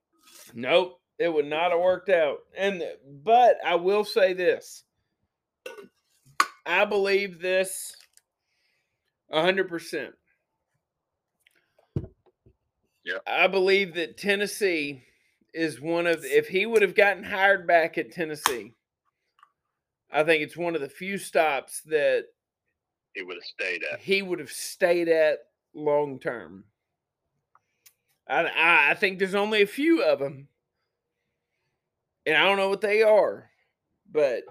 Nope, it would not have worked out. And but I will say this. I believe this hundred percent. Yeah. I believe that Tennessee is one of if he would have gotten hired back at Tennessee, I think it's one of the few stops that He would have stayed at. he would have stayed at long term. I, I I think there's only a few of them, and I don't know what they are, but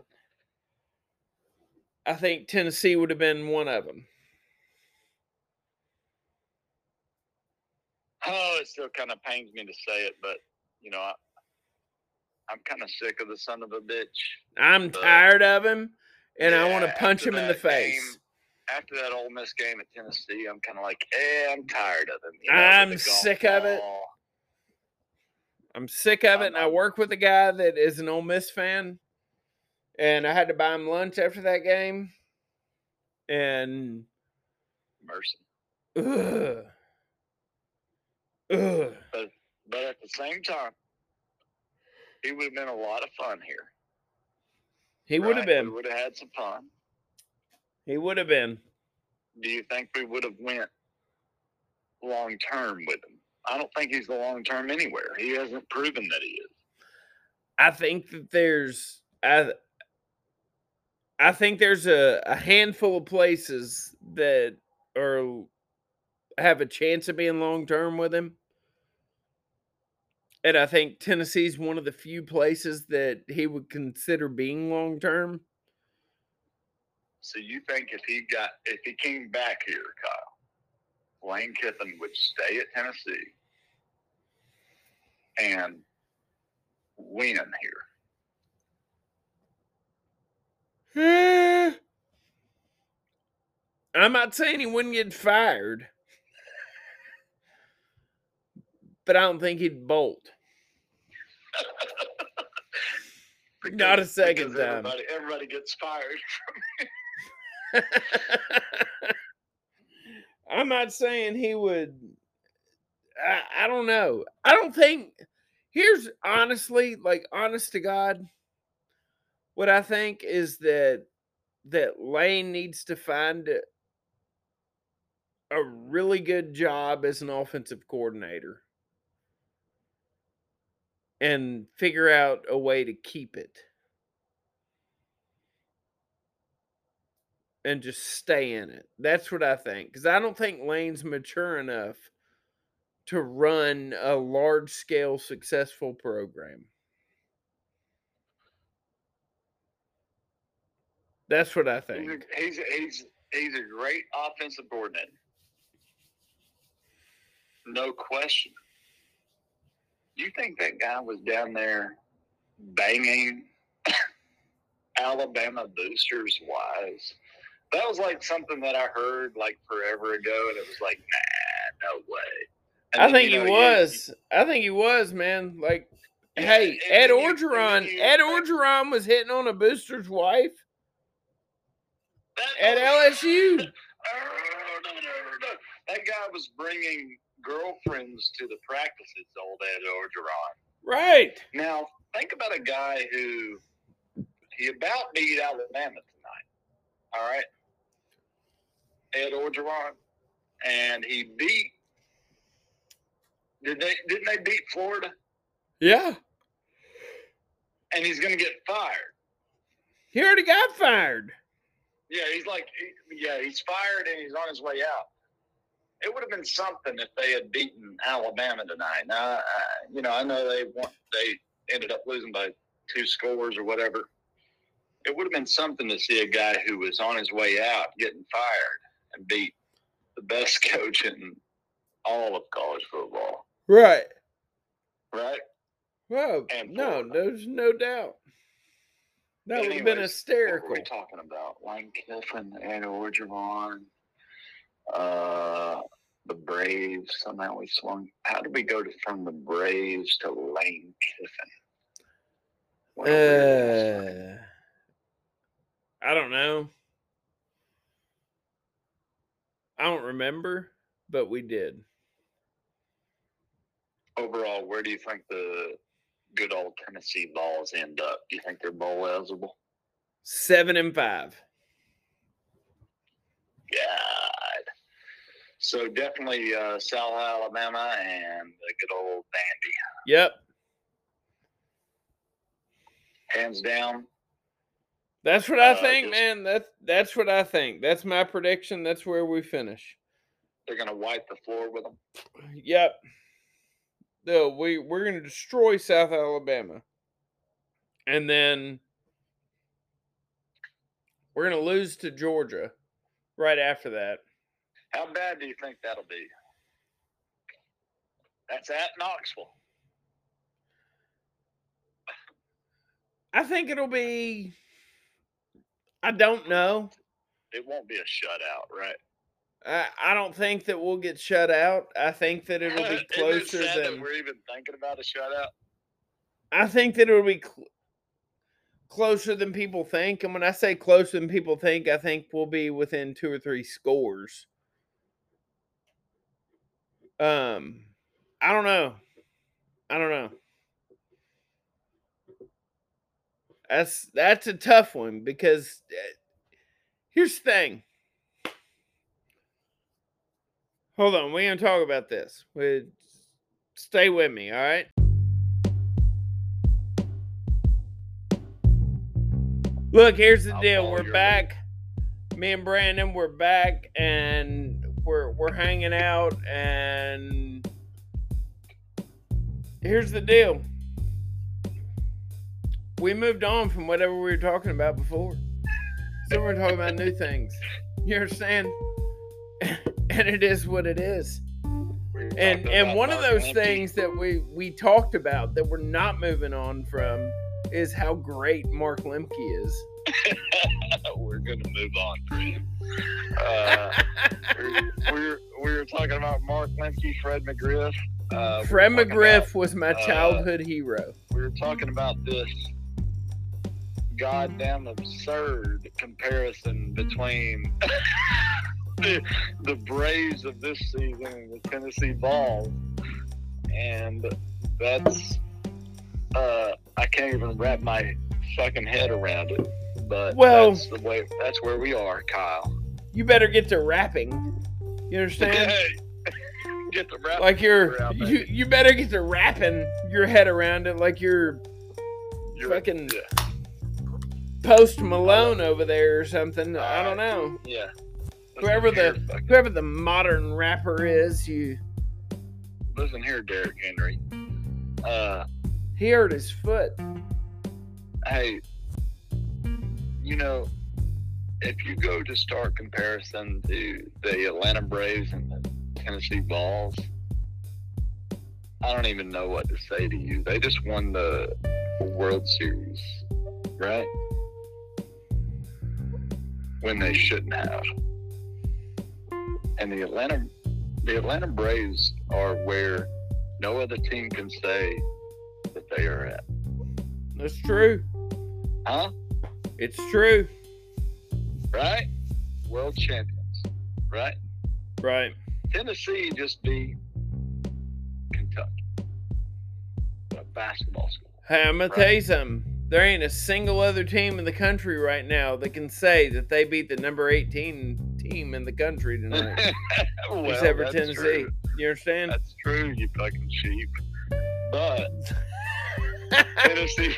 I think Tennessee would have been one of them. Oh, it still kind of pains me to say it, but you know, I, I'm kind of sick of the son of a bitch. I'm But- tired of him, and I want to punch him in the face. game, after that Ole Miss game at Tennessee, I'm kind of like, eh, I'm tired of him. you know, I'm sick of it. I'm sick of it, and I work with a guy that is an Ole Miss fan, and I had to buy him lunch after that game, and Mercy. ugh, ugh. But at the same time, he would have been a lot of fun here. He would have right? been. We would have had some fun. He would have been. Do you think we would have went long term with him? I don't think he's the long term anywhere. He hasn't proven that he is. I think that there's I I think there's a, a handful of places that are have a chance of being long term with him. And I think Tennessee's one of the few places that he would consider being long term. So you think if he got if he came back here, Kyle, Lane Kiffin would stay at Tennessee and win here? I'm not saying he wouldn't get fired, but I don't think he'd bolt. Not a second time. Everybody, everybody gets fired. I'm not saying he would. I, I don't know. I don't think. Here's honestly, like, honest to God, what I think is that that Lane needs to find a really good job as an offensive coordinator and figure out a way to keep it. and just stay in it. That's what I think. Because I don't think Lane's mature enough to run a large scale successful program. That's what I He's think. a, he's, a, he's he's a great offensive coordinator. No question. You think that guy was down there banging Alabama boosters' wives? That was like something that I heard like forever ago, and it was like, nah, no way. And I then, think you he know, you- was. I think he was, man. Like, Yeah, hey, Ed you- Orgeron, you Ed Orgeron was hitting on a booster's wife at LSU. That guy was bringing girlfriends to the practices, old Ed Orgeron. Right. Now, think about a guy who he about beat Alabama tonight. All right, Ed Orgeron, and he beat. Did they? Didn't they beat Florida? Yeah. And he's going to get fired. He already got fired. Yeah, he's like, yeah, he's fired and he's on his way out. It would have been something if they had beaten Alabama tonight. Now, uh, you know, I know they won, they ended up losing by two scores or whatever. It would have been something to see a guy who was on his way out getting fired and beat the best coach in all of college football, Right. right? Well, And no, Florida. there's no doubt. That would have been hysterical. What were we talking about? Lane Kiffin, Ed Orgeron, uh, the Braves. Somehow we swung. How did we go to, from the Braves to Lane Kiffin? What a weird ass Uh, I don't know. I don't remember, but we did. Overall, where do you think the good old Tennessee Vols end up? Do you think they're bowl eligible? Seven and five. God. So definitely uh, South Alabama and the good old Vandy. Yep. Hands down, That's what I Uh, think, just- man. That's that's what I think. That's my prediction. That's where we finish. they're going to wipe the floor with them. Yep. No, we we're gonna destroy South Alabama, and then we're gonna lose to Georgia right after that. How bad do you think that'll be? That's at Knoxville. I think it'll be. I don't know. It won't be a shutout, right? I, I don't think that we'll get shut out. I think that it'll be it closer that than. we're even thinking about a shutout. I think that it'll be cl- closer than people think. And when I say closer than people think, I think we'll be within two or three scores. Um, I don't know. I don't know. That's that's a tough one because uh, here's the thing. Hold on, we're gonna talk about this. We stay with me, all right? Look, here's the I'll deal. We're back. Me and Brandon, we're back, and we're we're hanging out. And here's the deal. We moved on from whatever we were talking about before. so we're talking about new things. You understand? and it is what it is. And and one of those things that we we talked about that we're not moving on from is how great Mark Lemke is. we're going to move on, Fred. Uh, we're, we're, we were talking about Mark Lemke, Fred McGriff. Uh, Fred McGriff was my uh, childhood hero. we were talking about this goddamn absurd comparison between the, the Braves of this season and the Tennessee Vols. And that's, uh, I can't even wrap my fucking head around it. But Well- that's the way, that's where we are, Kyle. You better get to rapping. You understand? Get Like you're you, you better get to wrapping your head around it like you're You're- fucking yeah. Post Malone over there or something. I don't know. Yeah. Whoever the fucking- whoever the modern rapper is, you listen here, Derrick Henry. Uh, he hurt his foot. hey, you know, if you go to start comparison to the Atlanta Braves and the Tennessee Vols, I don't even know what to say to you. They just won the World Series, right? When they shouldn't have. And the Atlanta the Atlanta Braves are where no other team can say that they are at. That's true. Huh? It's true. Right? World champions. Right? Right. Tennessee just beat Kentucky. A basketball school. Hey, I'm gonna Right. tell you something. There ain't a single other team in the country right now that can say that they beat the number 18 team in the country tonight. well, Except for Tennessee. true. You understand? That's true, you fucking sheep. But Tennessee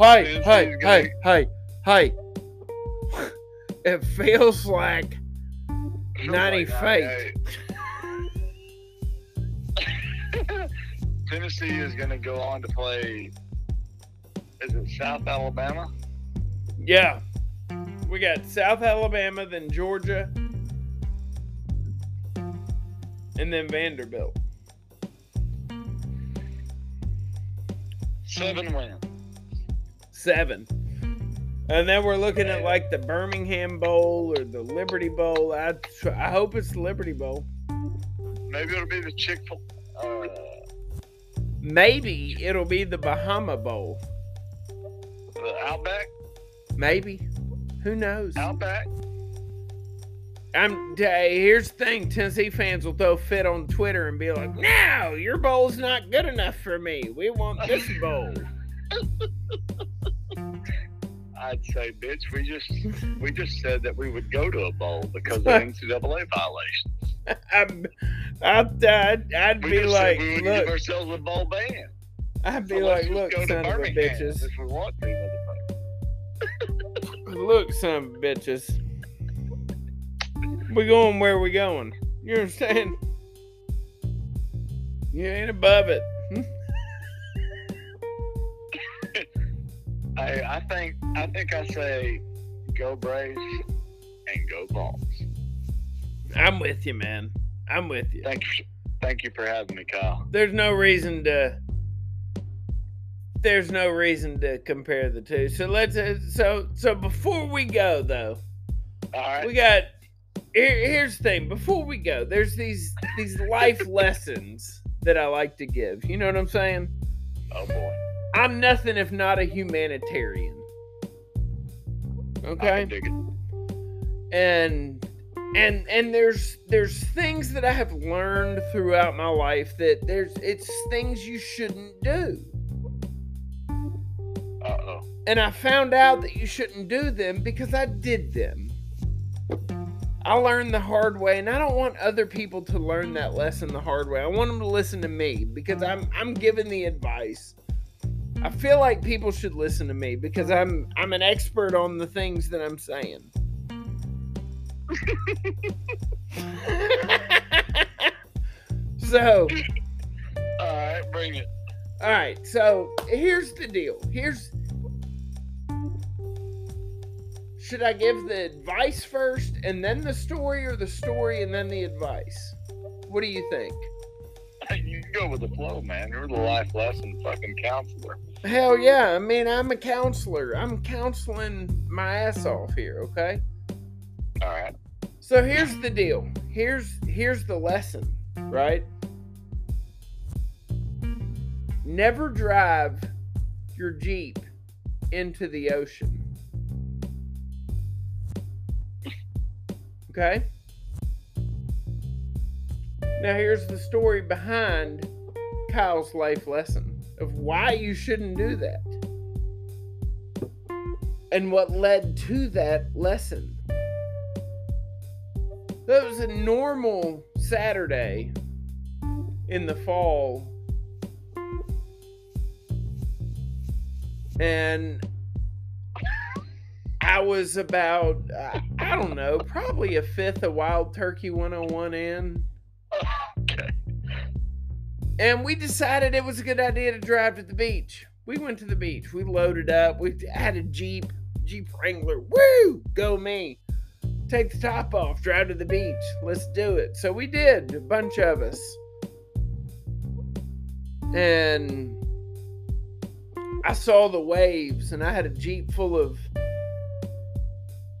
Hey, hey, hey, hey, hey. It feels like 90 fake. Tennessee is going to go on to play. Is it South Alabama? Yeah. We got South Alabama, then Georgia, and then Vanderbilt. Seven wins. Seven. And then we're looking at like the Birmingham Bowl or the Liberty Bowl. I, I hope it's the Liberty Bowl. Maybe it'll be the Chick Fil. Uh, Maybe it'll be the Bahama Bowl. the Outback. Maybe. Who knows? Outback. I'm hey, here's the thing, Tennessee fans will throw fit on Twitter and be like, mm. No, your bowl's not good enough for me. We want this bowl. I'd say, bitch, we just we just said that we would go to a bowl because of NCAA violations. I'm, I'd, I'd, I'd be like, we would give look, ourselves a bowl ban. I'd be let's like, look, son of a bitches. if we want to. Look, son of bitches. We going where we going. You understand? You ain't above it. I I think I think I say go Braves and go Vols. I'm with you, man. I'm with you. Thank you, thank you for having me, Kyle. There's no reason to. There's no reason to compare the two. So let's. Uh, so so before we go though, All right. we got. Here, here's the thing. Before we go, there's these these life lessons that I like to give. You know what I'm saying? oh boy. I'm nothing if not a humanitarian. Okay? can dig it. And and and there's there's things that I have learned throughout my life that there's it's things you shouldn't do. Uh oh. And I found out that you shouldn't do them because I did them. I learned the hard way and I don't want other people to learn that lesson the hard way. I want them to listen to me because I'm I'm giving the advice. I feel like people should listen to me because I'm I'm an expert on the things that I'm saying. so, All right, bring it. All right, so here's the deal. Here's should I give the advice first and then the story, or the story and then the advice? What do you think? You go with the flow, man. You're the life lesson fucking counselor. Hell yeah. I mean, I'm a counselor. I'm counseling my ass off here, okay? All right. So here's the deal. Here's here's the lesson, right? Never drive your Jeep into the ocean. Okay? Now here's the story behind Kyle's life lesson of why you shouldn't do that. And what led to that lesson. That was a normal Saturday in the fall. And I was about, I don't know, probably a fifth of Wild Turkey 101 in. Okay. And we decided it was a good idea to drive to the beach. We went to the beach. We loaded up. We had a Jeep, Jeep Wrangler. Woo! Go me. Take the top off, drive to the beach. Let's do it. So we did, a bunch of us. And I saw the waves, and I had a Jeep full of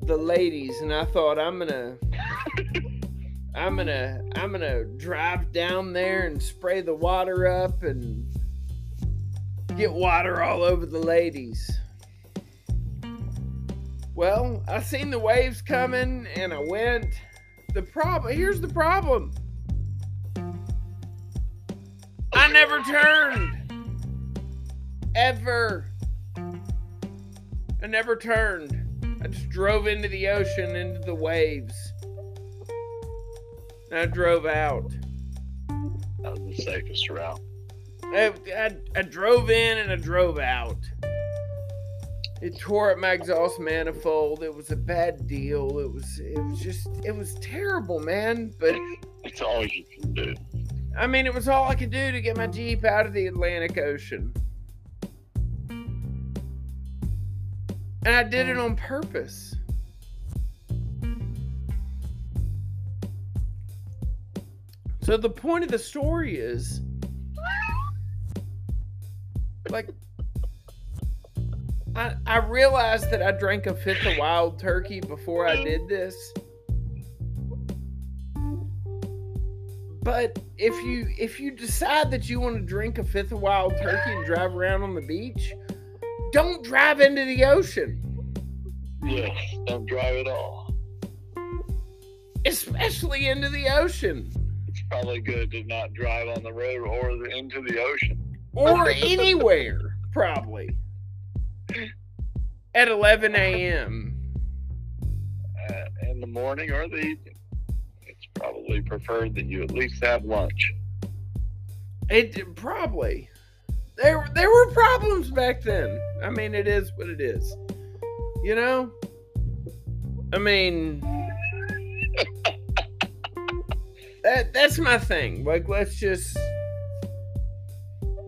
the ladies, and I thought, I'm gonna. I'm gonna I'm gonna drive down there and spray the water up and get water all over the ladies. Well, I seen the waves coming and I went. The problem here's the problem. I never turned. Ever. I never turned. I just drove into the ocean, into the waves. And I drove out. That was the safest route. I, I, I drove in and I drove out. It tore up my exhaust manifold. It was a bad deal. It was it was just it was terrible, man. But It's all you can do. I mean, it was all I could do to get my Jeep out of the Atlantic Ocean. And I did it oh. on purpose. So the point of the story is like I I realized that I drank a fifth of wild turkey before I did this. But if you if you decide that you want to drink a fifth of wild turkey and drive around on the beach, don't drive into the ocean. Yes, don't drive at all. Especially into the ocean. It's probably good to not drive on the road or the, into the ocean. Or anywhere, probably. At 11 a.m. Uh, in the morning or the evening. It's probably preferred that you at least have lunch. It probably. There there were problems back then. I mean, it is what it is. You know? I mean that that's my thing. Like let's just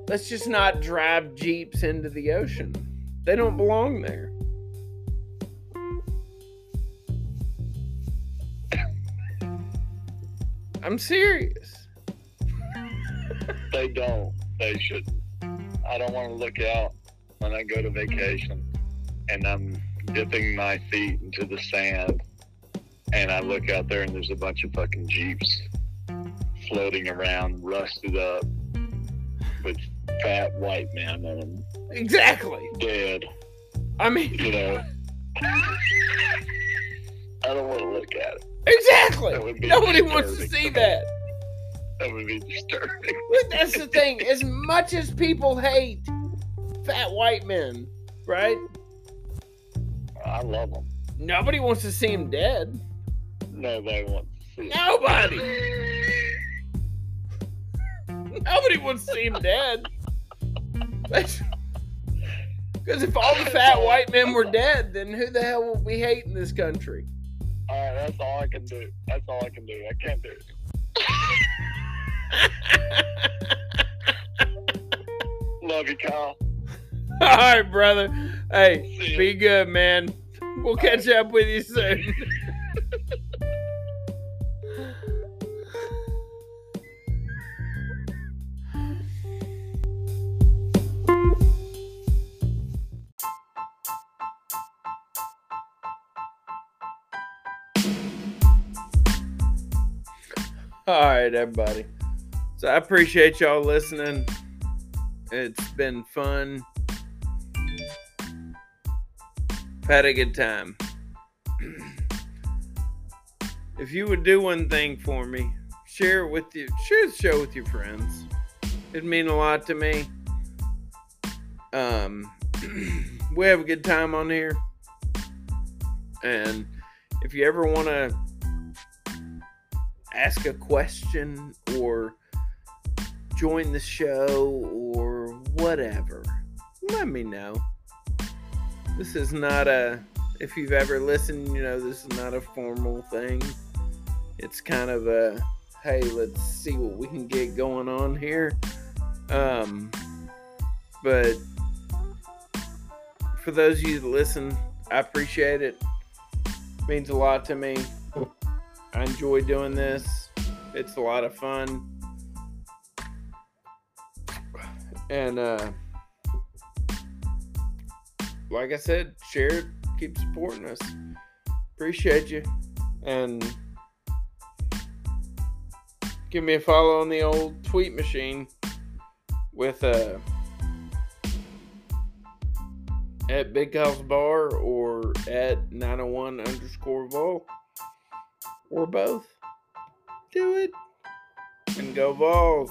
let's just not drive jeeps into the ocean. They don't belong there. I'm serious. They don't. They shouldn't. I don't want to look out when I go to vacation and I'm dipping my feet into the sand and I look out there and there's a bunch of fucking Jeeps floating around, rusted up, with fat white men in them, Exactly. dead, I mean, you know. I don't want to look at it. exactly. Nobody wants to see that. That would be disturbing. But that's the thing. As much as people hate fat white men, right? I love them. Nobody wants to see him dead. Nobody wants to see it. Nobody. Nobody wants to see him dead. Because if all the fat white men were dead, then who the hell would we hate in this country? All right, that's all I can do. That's all I can do. I can't do it. Love you, Kyle. All right, brother. Hey, be good, man. We'll catch up with you soon. All right, everybody. So I appreciate y'all listening. It's been fun. Had a good time. if you would do one thing for me, share it with you. Share the show with your friends. It'd mean a lot to me. Um, we have a good time on here, and if you ever want to ask a question or join the show or whatever, let me know. This is not a, if you've ever listened, you know, this is not a formal thing. It's kind of a, hey, let's see what we can get going on here. Um, but for those of you that listen, I appreciate it. means a lot to me. I enjoy doing this. It's a lot of fun. And uh like I said, share it, keep supporting us. Appreciate you. And give me a follow on the old tweet machine with uh at Big House Bar or at 901 underscore Vol or both. Do it and go Vols.